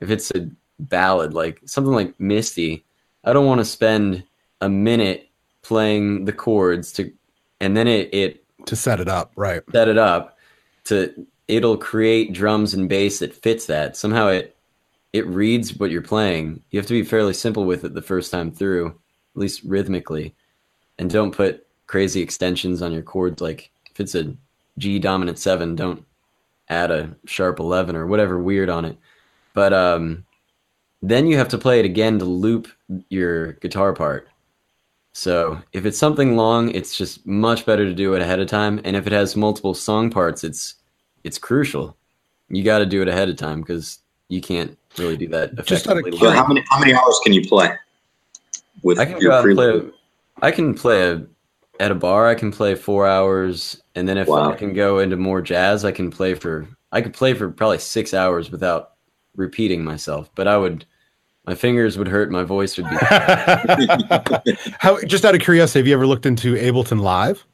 If it's a ballad like something like Misty, I don't want to spend a minute playing the chords to, and then it it To set it up, right? set it up to it'll create drums and bass that fits that. Somehow it it reads what you're playing. You have to be fairly simple with it the first time through, at least rhythmically, and don't put crazy extensions on your chords. Like if it's a G dominant seven, don't add a sharp eleven or whatever weird on it. But um, then you have to play it again to loop your guitar part. So if it's something long, it's just much better to do it ahead of time. And if it has multiple song parts, it's it's crucial. You got to do it ahead of time because you can't really do that Just out of effectively. So live. how many how many hours can you play with I can your go out play. preload? I can play a, at a bar. I can play four hours, and then if Wow. I can go into more jazz, I can play for. I could play for probably six hours without repeating myself. But I would, My fingers would hurt. My voice would be. How? Just out of curiosity, have you ever looked into Ableton Live?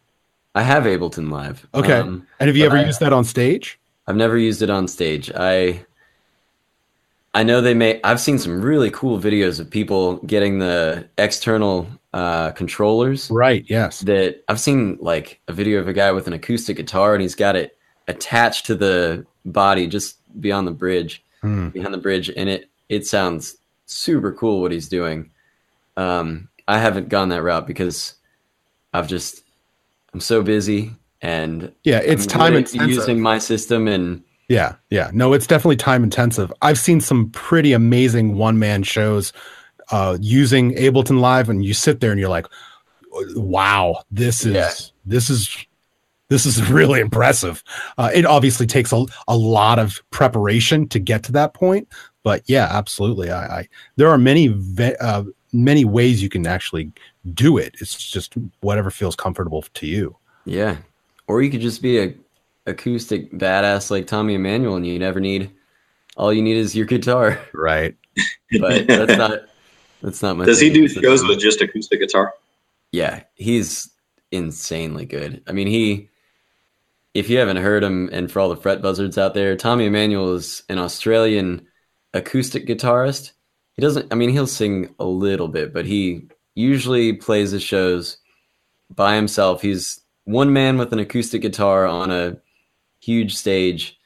I have Ableton Live. Okay. Um, And have you ever I- used that on stage? I've never used it on stage. I I know they may I've seen some really cool videos of people getting the external uh, controllers Right. Yes. that I've seen like a video of a guy with an acoustic guitar and he's got it attached to the body just beyond the bridge, Hmm. behind the bridge and it it sounds super cool what he's doing. Um I haven't gone that route because I've just I'm so busy and Yeah. It's I'm time at intensive. using my system and Yeah, yeah. No, it's definitely time intensive. I've seen some pretty amazing one man shows uh, using Ableton Live, and you sit there and you're like, "Wow, this is Yeah. this is this is really impressive." Uh, it obviously takes a, a lot of preparation to get to that point, but yeah, absolutely. I, I there are many ve- uh, many ways you can actually do it. It's just whatever feels comfortable to you. Yeah. Or you could just be a acoustic badass like Tommy Emmanuel and you never need all you need is your guitar. Right. But that's not that's not my Does he do It's shows with just acoustic guitar? Yeah, he's insanely good. I mean, he if you haven't heard him and for all the fret buzzards out there, Tommy Emmanuel is an Australian acoustic guitarist. He doesn't I mean, he'll sing a little bit, but he usually plays his shows by himself. He's one man with an acoustic guitar on a huge stage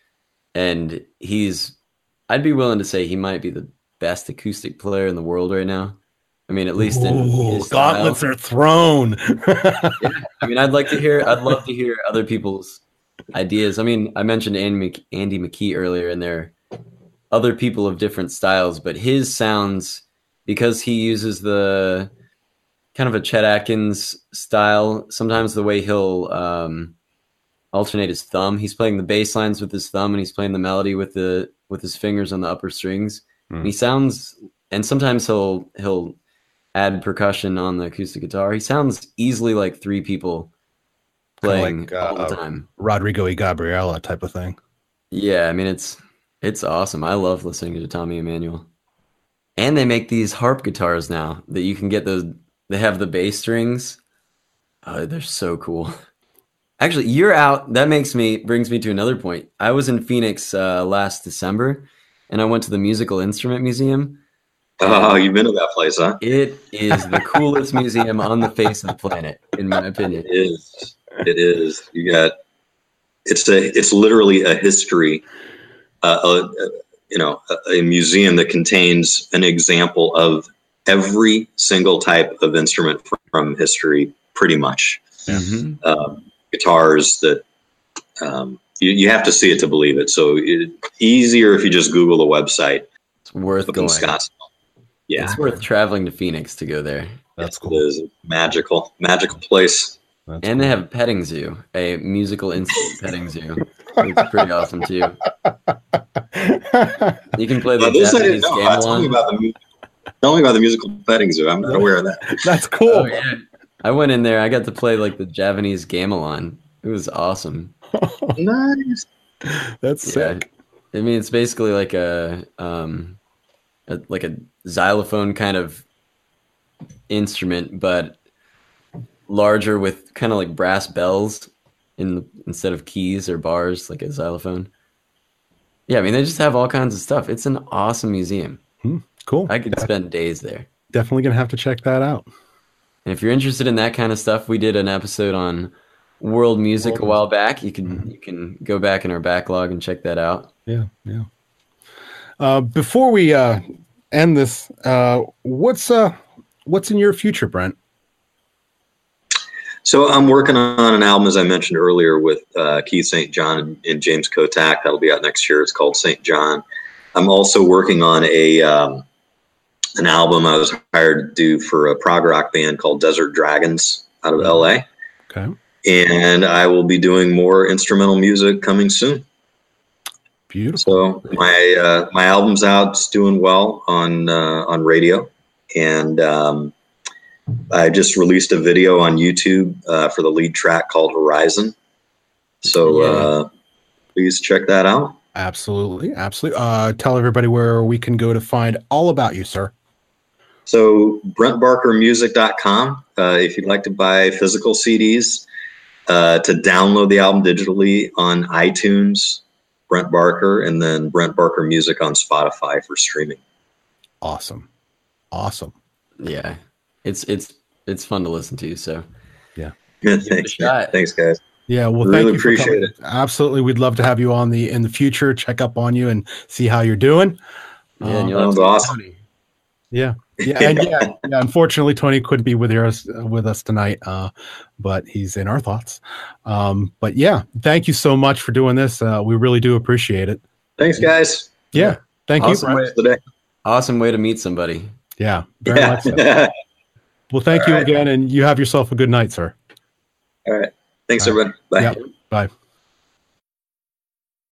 and he's I'd be willing to say he might be the best acoustic player in the world right now. I mean, at least in Ooh, his style. gauntlets are thrown. I mean, I'd like to hear. I'd love to hear other people's ideas. I mean, I mentioned Andy, Mc, McKee earlier, and there other people of different styles, but his sounds because he uses the kind of a Chet Atkins style. Sometimes the way he'll um, alternate his thumb. He's playing the bass lines with his thumb, and he's playing the melody with the with his fingers on the upper strings. Hmm. And he sounds, and sometimes he'll he'll add percussion on the acoustic guitar. He sounds easily like three people playing like, all the uh, time. Rodrigo y Gabriela type of thing. Yeah, I mean it's it's awesome. I love listening to Tommy Emmanuel. And they make these harp guitars now that you can get those. They have the bass strings. Oh, they're so cool. Actually, you're out. That makes me brings me to another point. I was in Phoenix uh, last December, and I went to the Musical Instrument Museum. Oh, you've been to that place, huh? It is the coolest museum on the face of the planet, in my opinion. It is. It is. You got. It's a. It's literally a history. Uh, a, you know, a, a museum that contains an example of every single type of instrument from history, pretty much. Mhm. Um, guitars that um, you, you have to see it to believe it. So it, easier if you just Google the website It's worth going. Scottsdale. Yeah, It's worth traveling to Phoenix to go there. That's cool. is a magical, magical place. That's And they have a petting zoo, a musical instrument petting zoo. It's pretty awesome too. You can play the Now, this Japanese didn't. Uh, Tell me gamelan. about the tell me about the musical petting zoo. I'm not aware of that. That's cool. Oh, yeah. I went in there. I got to play like the Japanese gamelan. It was awesome. nice. That's Yeah. sick. I mean, it's basically like a um, a, like a xylophone kind of instrument, but larger with kind of like brass bells in the, instead of keys or bars, like a xylophone. Yeah, I mean, they just have all kinds of stuff. It's an awesome museum. Cool. I could spend days there. Definitely gonna have to check that out. And if you're interested in that kind of stuff, we did an episode on world music a while back. You can you can go back in our backlog and check that out. Yeah, yeah. Uh, before we uh, end this, uh, what's uh, what's in your future, Brent? So I'm working on an album, as I mentioned earlier, with uh, Keith St. John and, and James Kottak. That'll be out next year. It's called St. John. I'm also working on a um, an album I was hired to do for a prog rock band called Desert Dragons out of LA, Okay, and I will be doing more instrumental music coming soon. beautiful. So my uh, my album's out, it's doing well on uh, on radio, and um, I just released a video on YouTube uh, for the lead track called Horizon. So Yeah. uh, please check that out. Absolutely, absolutely. Uh, tell everybody where we can go to find all about you, sir. So BrentBarkerMusic.com. Uh, if you'd like to buy physical CDs, uh, to download the album digitally on iTunes, Brent Barker, and then Brent Barker Music on Spotify for streaming. Awesome, awesome. Yeah, it's it's it's fun to listen to. you. So Yeah, it a thanks, shot. thanks, guys. Yeah, well, Really thank you appreciate it. Absolutely, we'd love to have you on the in the future. Check up on you and see how you're doing. yeah, and Um, you'll have Sounds to- awesome. Yeah, yeah, and yeah, yeah. Unfortunately, Tony couldn't be with us with us tonight, uh, but he's in our thoughts. Um, but yeah, thank you so much for doing this. Uh, we really do appreciate it. Thanks, guys. Yeah, thank Awesome. you. Wait. Brent. Today. awesome way to meet somebody. Yeah, very Yeah. much so. Well, thank All you right. again, and you have yourself a good night, sir. All right. Thanks, All everyone. Bye. Yep. Bye.